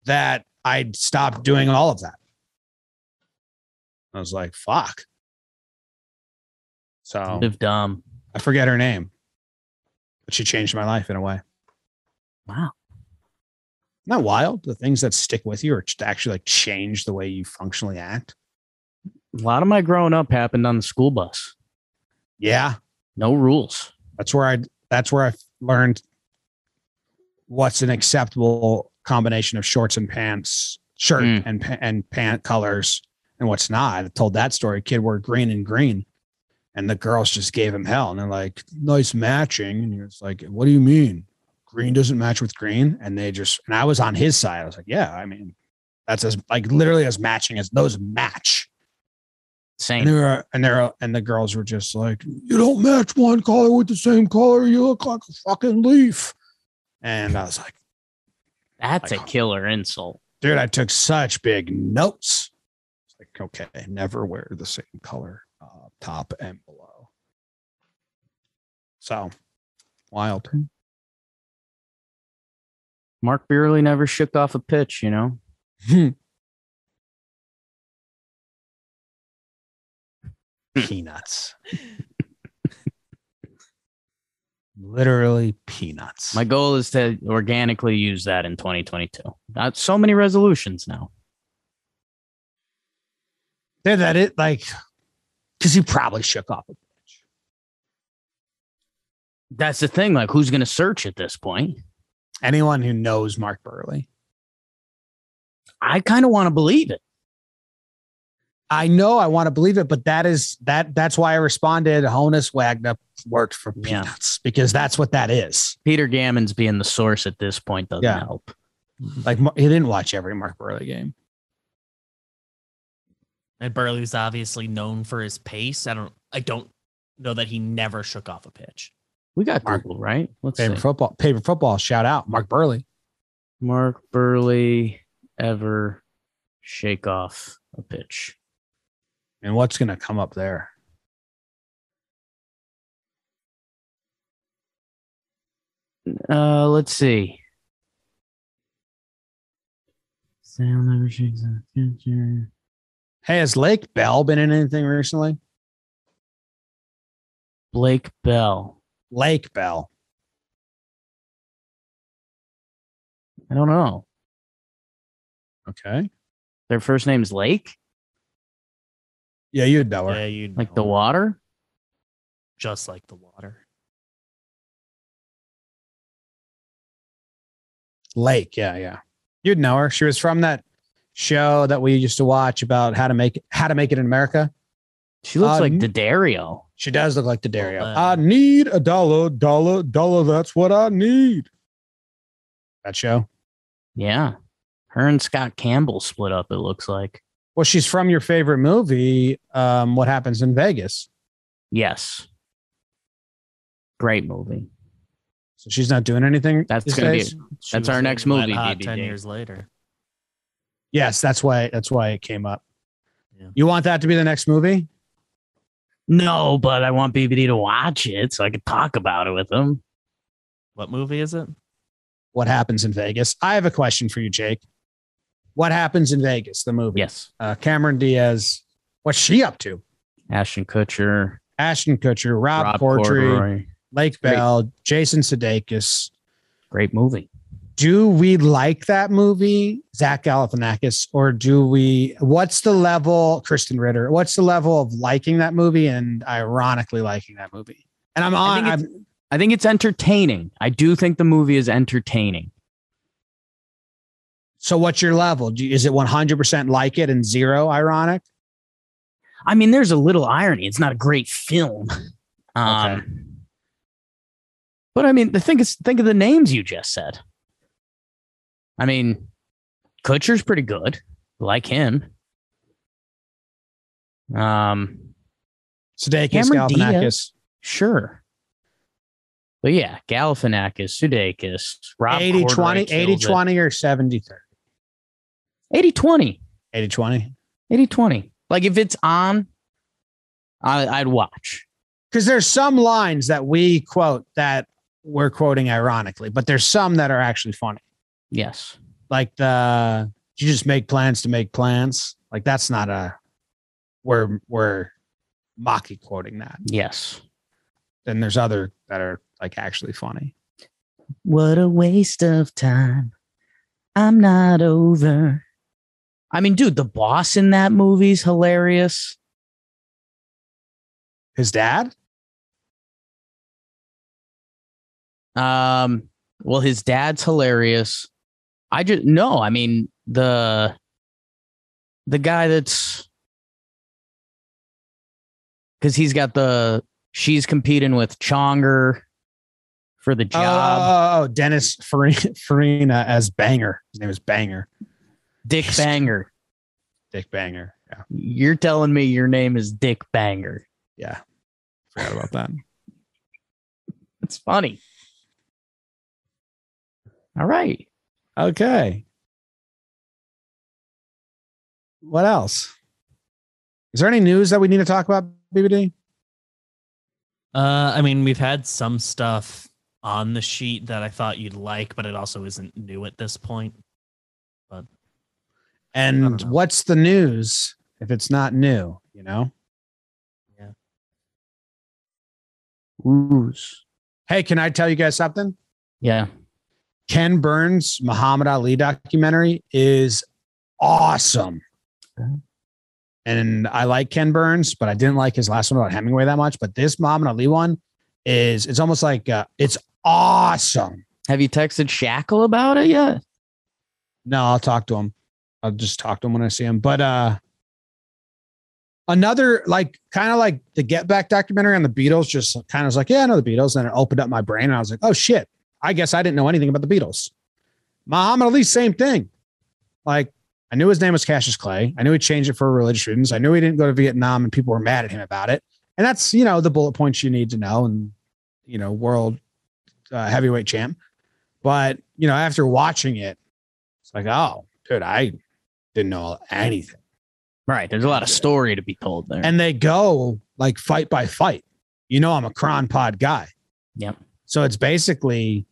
that I stopped doing all of that. I was like, fuck. So Live dumb. I forget her name, but she changed my life in a way. Wow. Not wild. The things that stick with you or just actually like change the way you functionally act. A lot of my growing up happened on the school bus. Yeah. No rules. That's where I that's where I learned what's an acceptable combination of shorts and pants, shirt Mm. and and pant colors, and what's not. I told that story. Kid wore green and green, and the girls just gave him hell. And they're like, "Nice matching," and he was like, "What do you mean? Green doesn't match with green?" And they just and I was on his side. I was like, "Yeah, I mean, that's as like literally as matching as those match." Same. And they were, and they're, and the girls were just like, "You don't match one color with the same color. You look like a fucking leaf." And I was like, That's a killer insult. "Dude, I took such big notes." It's like, okay, never wear the same color uh, top and below. So wild. Mark Buehrle never shook off a pitch, you know? Peanuts. Literally peanuts. My goal is to organically use that in 2022. Not so many resolutions now. Did that it like because he probably shook off. A bitch. That's the thing. Like, who's going to search at this point? Anyone who knows Mark Buehrle. I kind of want to believe it. I know I want to believe it, but that is that that's why I responded. Honus Wagner worked for Yeah. peanuts because that's what that is. Peter Gammons being the source at this point doesn't Yeah. help. Like he didn't watch every Mark Buehrle game. And Buehrle's obviously known for his pace. I don't I don't know that he never shook off a pitch. We got Mark- Google, right? Let's Favorite see. football, favorite football. Shout out Mark Buehrle. Mark Buehrle ever shake off a pitch. And what's going to come up there? Uh, let's see. Sale never shakes pitcher. Hey, has Lake Bell been in anything recently? Blake Bell. Lake Bell. I don't know. Okay. Their first name's Lake, Yeah, you'd know her. Yeah, you'd like the water. just like the water. Lake. Yeah, yeah. You'd know her. She was from that show that we used to watch about how to make how to make it in America. She looks Uh, like n- Daddario. She does look like Daddario. Well, I need a dollar, dollar, dollar. That's what I need. That show. Yeah. Her and Scott Campbell split up, it looks like. Well, she's from your favorite movie, um, What Happens in Vegas. Yes. Great movie. So she's not doing anything. That's gonna be days? She That's our next movie, Hot Ten years later. Yes, that's why. That's why it came up. Yeah. You want that to be the next movie? No, but I want BBD to watch it so I could talk about it with him. What movie is it? What happens in Vegas? I have a question for you, Jake. What happens in Vegas? The movie. Yes. Uh, Cameron Diaz. What's she up to? Ashton Kutcher, Ashton Kutcher, Rob, Rob Corddry, Corddry. Lake Great. Bell, Jason Sudeikis. Great movie. Do we like that movie, Zach Galifianakis, or do we? What's the level, Krysten Ritter? What's the level of liking that movie and ironically liking that movie? And I'm I on. think, I'm, I think it's entertaining. I do think the movie is entertaining. So, what's your level? Do you, is it 100% like it and zero ironic? I mean, there's a little irony. It's not a great film. Um, Okay. But I mean, the thing is, think of the names you just said. I mean, Kutcher's pretty good. Like him. Um, Sudeikis, Galifianakis. Diaz. sure. But yeah, Galifianakis, Sudeikis, Rob 80 Corddry 20, 80 it. 20 or 70 30? 80 20. 80 20. 80 20. Like if it's on, I, I'd watch. Because there's some lines that we quote that we're quoting ironically, but there's some that are actually funny. Yes. Like the you just make plans to make plans. Like that's not a we're we're mocky quoting that. Yes. Then there's other that are like actually funny. What a waste of time. I'm not over. I mean, dude, the boss in that movie's hilarious. His dad? Um, well, his dad's hilarious. I just no, I mean the the guy that's because he's got the she's competing with Chonger for the Oh, job. oh, oh, Dennis Farina, Farina as Banger. His name is Banger. Dick Banger. Dick Banger. Yeah. You're telling me your name is Dick Banger. Yeah. Forgot about that. It's funny. All right. Okay. What else? Is there any news that we need to talk about, BBD? Uh, I mean, we've had some stuff on the sheet that I thought you'd like, but it also isn't new at this point. But And what's the news if it's not new, you know? Yeah. Ooze. Hey, can I tell you guys something? Yeah. Ken Burns' Muhammad Ali documentary is awesome. Okay. And I like Ken Burns, but I didn't like his last one about Hemingway that much. But this Muhammad Ali one is it's almost like uh, it's awesome. Have you texted Shackle about it yet? No, I'll talk to him. I'll just talk to him when I see him. But uh another like kind of like the Get Back documentary on the Beatles. Just kind of was like, yeah, I know the Beatles, and it opened up my brain, and I was like, oh shit, I guess I didn't know anything about the Beatles. Muhammad Ali, same thing. Like I knew his name was Cassius Clay. I knew he changed it for religious reasons. I knew he didn't go to Vietnam, and people were mad at him about it. And that's you know the bullet points you need to know, and you know world uh, heavyweight champ. But you know after watching it, it's like, oh, dude, I didn't know anything. Right. There's a lot of story to be told there. And they go like fight by fight. You know, I'm a cron pod guy. Yep. So it's basically,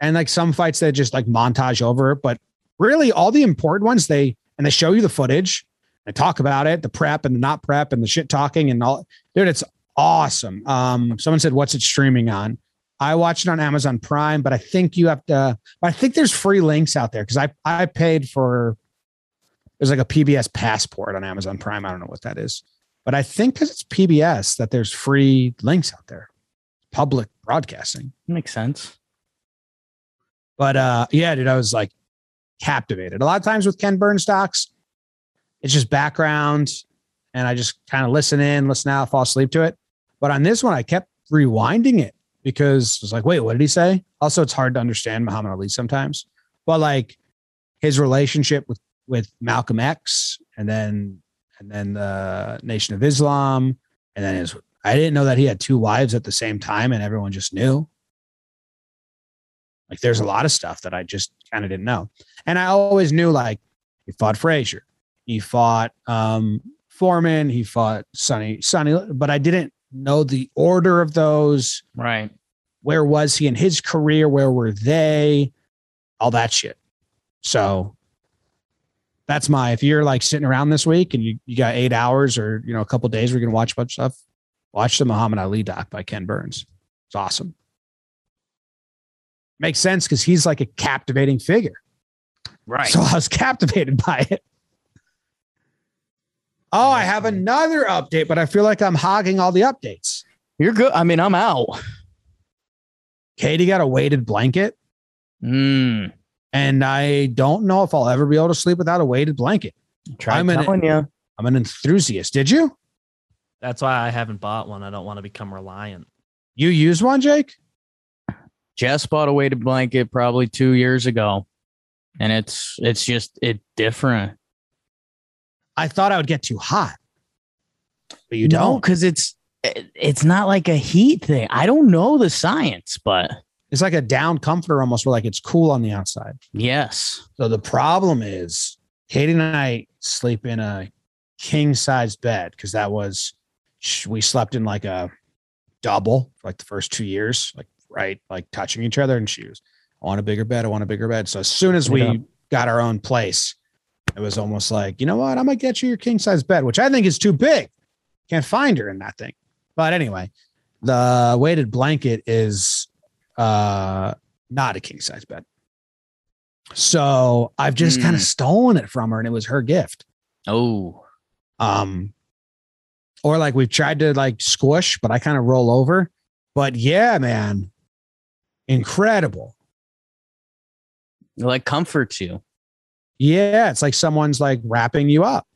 and like some fights they just like montage over, but really all the important ones they and they show you the footage. They talk about it, the prep and the not prep and the shit talking and all. Dude, it's awesome. Um, someone said, "What's it streaming on?" I watched it on Amazon Prime, but I think you have to. I think there's free links out there because I I paid for there's like a PBS passport on Amazon Prime. I don't know what that is, but I think because it's PBS that there's free links out there, public broadcasting. Makes sense. But uh, yeah, dude, I was like captivated. A lot of times with Ken Burns docs, it's just background, and I just kind of listen in, listen out, fall asleep to it. But on this one, I kept rewinding it because I was like, wait, what did he say? Also, it's hard to understand Muhammad Ali sometimes, but like his relationship with with Malcolm X and then and then the Nation of Islam and then his I didn't know that he had two wives at the same time and everyone just knew. Like there's a lot of stuff that I just kind of didn't know. And I always knew like he fought Frazier. He fought um Foreman, he fought Sonny Sonny, but I didn't know the order of those. Right. Where was he in his career? Where were they? All that shit. So that's my if you're like sitting around this week and you, you got eight hours or you know a couple days where you're gonna watch a bunch of stuff, watch the Muhammad Ali doc by Ken Burns. It's awesome. Makes sense because he's like a captivating figure. Right. So I was [laughs] captivated by it. Oh, I have another update, but I feel like I'm hogging all the updates. You're good. I mean, I'm out. Katie got a weighted blanket. Mm. And I don't know if I'll ever be able to sleep without a weighted blanket. Try I'm telling an, you. I'm an enthusiast. Did you? That's why I haven't bought one. I don't want to become reliant. You use one, Jake? Jess bought a weighted blanket probably two years ago, and it's it's just it different. I thought I would get too hot, but you no, don't. because it's it's not like a heat thing. I don't know the science, but It's like a down comforter almost, where like it's cool on the outside. yes, So the problem is, Katie and I sleep in a king size bed because that was we slept in like a double for like the first two years, like right, like touching each other. And she was, I want a bigger bed. I want a bigger bed. So as soon as we Yeah. got our own place, it was almost like, you know what? I might get you your king size bed, which I think is too big. Can't find her in that thing. But anyway, the weighted blanket is uh not a king size bed. So I've just kind of Mm. stolen it from her and it was her gift. oh, Um or like we've tried to like squish, but I kind of roll over. But yeah, man. Incredible. it like comforts you. Yeah, it's like someone's like wrapping you up.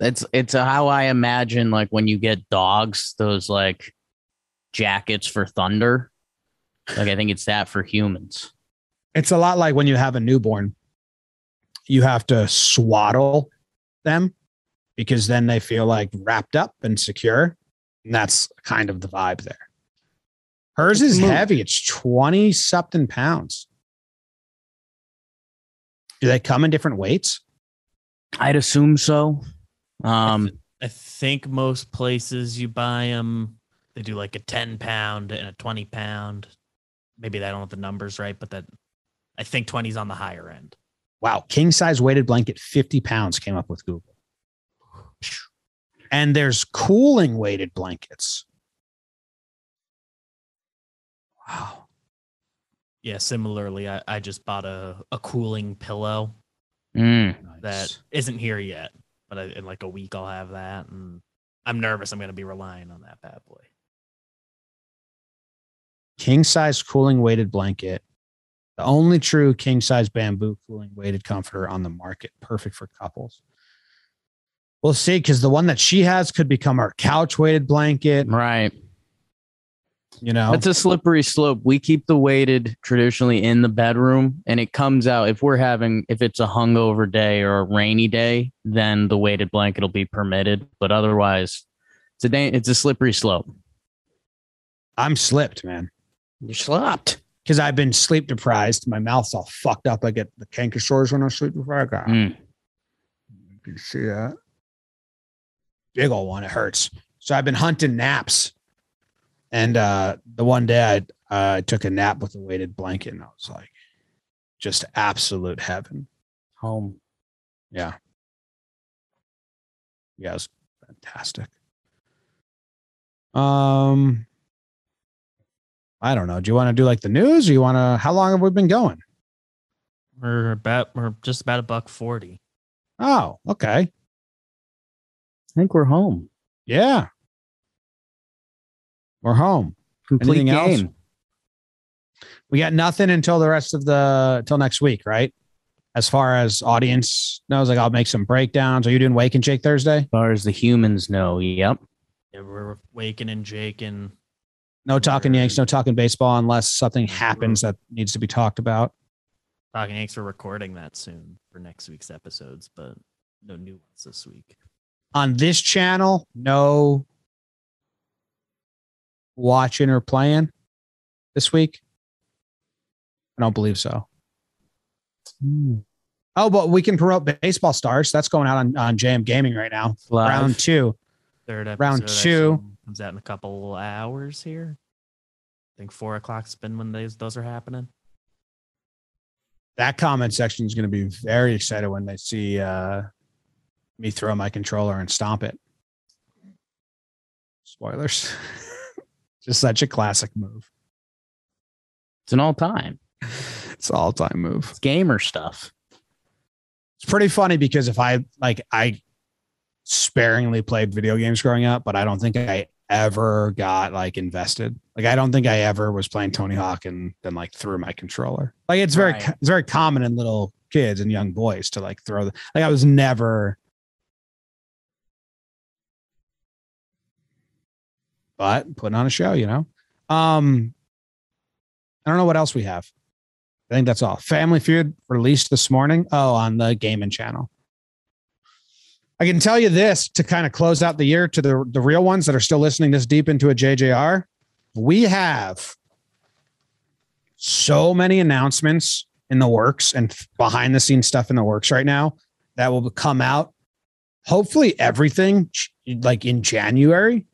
It's it's how I imagine like when you get dogs, those like jackets for thunder. Like I think it's that for humans. It's a lot like when you have a newborn. You have to swaddle them because then they feel like wrapped up and secure. And that's kind of the vibe there. Hers is heavy. It's 20 something pounds. Do they come in different weights? I'd assume so. Um, I think most places you buy them, they do like a 10 pound and a 20 pound. Maybe I don't have the numbers right, but that I think 20 is on the higher end. Wow. King size weighted blanket, 50 pounds came up with Google. And there's cooling weighted blankets. Wow. Yeah, similarly, I, I just bought a, a cooling pillow mm, that isn't here yet, but I, in like a week I'll have that. And I'm nervous I'm going to be relying on that bad boy. King size cooling weighted blanket, the only true king size bamboo cooling weighted comforter on the market, perfect for couples. We'll see because the one that she has could become our couch weighted blanket. Right. You know, It's a slippery slope. We keep the weighted traditionally in the bedroom, and it comes out if we're having if it's a hungover day or a rainy day, then the weighted blanket will be permitted. But otherwise, it's a it's a slippery slope. I'm slipped, man. You slept because I've been sleep deprived. My mouth's all fucked up. I get the canker sores when I sleep deprived. Mm. You can see that big old one. It hurts. So I've been hunting naps, and uh, the one day I uh, took a nap with a weighted blanket, and I was like, just absolute heaven. Home. Yeah. Yeah, it was fantastic. Um, I don't know. Do you want to do like the news, or you want to? How long have we been going? We're about we're just about a buck forty. Oh, okay. I think we're home. Yeah, we're home. Complete Anything else? game. We got nothing until the rest of the till next week, right? As far as audience knows, like I'll make some breakdowns. Are you doing Wake and Jake Thursday? As far as the humans know, yep. Yeah, we're waking and jaking. No talking Yanks, no talking baseball unless something happens that needs to be talked about. Talking Yanks, we're recording that soon for next week's episodes, but no new ones this week. On this channel, no watching or playing this week. I don't believe so. Hmm. Oh, but we can promote baseball stars. That's going out on, on JM Gaming right now. Live. Round two. Third episode Round two. Assume, comes out in a couple hours here. I think four o'clock's been when those those are happening. That comment section is going to be very excited when they see uh, me throw my controller and stomp it. Spoilers. [laughs] Just such a classic move. It's an all time. It's all time move. It's gamer stuff. It's pretty funny because if I like I sparingly played video games growing up, but I don't think I ever got like invested. Like I don't think I ever was playing Tony Hawk and then like threw my controller. Like it's very Right. it's very common in little kids and young boys to like throw the like I was never but putting on a show, you know. Um I don't know what else we have. I think that's all. Family Feud released this morning. Oh, on the gaming channel. I can tell you this to kind of close out the year to the, the real ones that are still listening this deep into a JJR. We have so many announcements in the works and behind the scenes stuff in the works right now that will come out. Hopefully, everything like in January.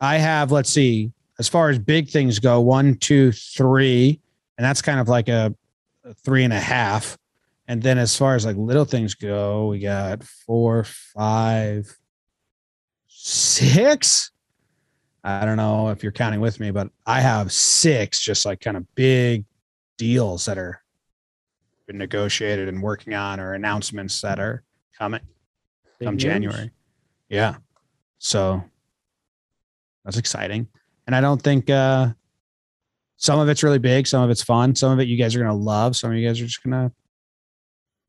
I have, let's see, as far as big things go, one, two, three, and that's kind of like a, a three and a half. And then as far as like little things go, we got four, five, six. I don't know if you're counting with me, but I have six just like kind of big deals that are been negotiated and working on or announcements that are coming Big come news. January. Yeah. So that's exciting. And I don't think uh some of it's really big, some of it's fun, some of it you guys are gonna love, some of you guys are just gonna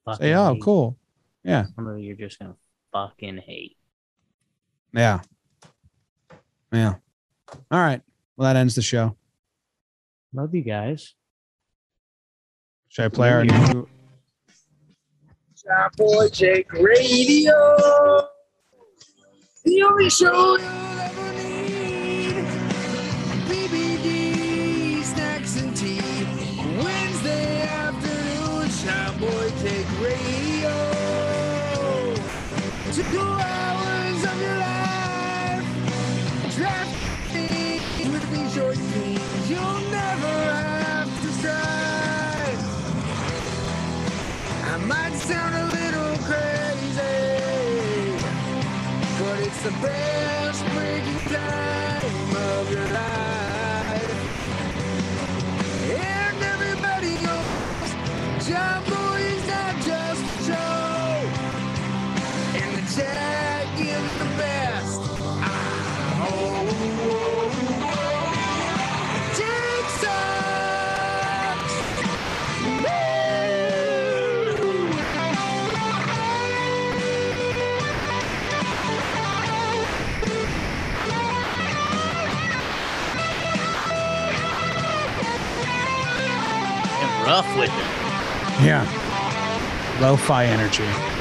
Fucking say, Oh, hate. cool. Yeah. Some of you are just gonna fucking hate. Yeah. Yeah. All right. Well, that ends the show. Love you guys. Should I play our new Top Boy Jake Radio. The only show but rough with it. Yeah. Lo fi energy.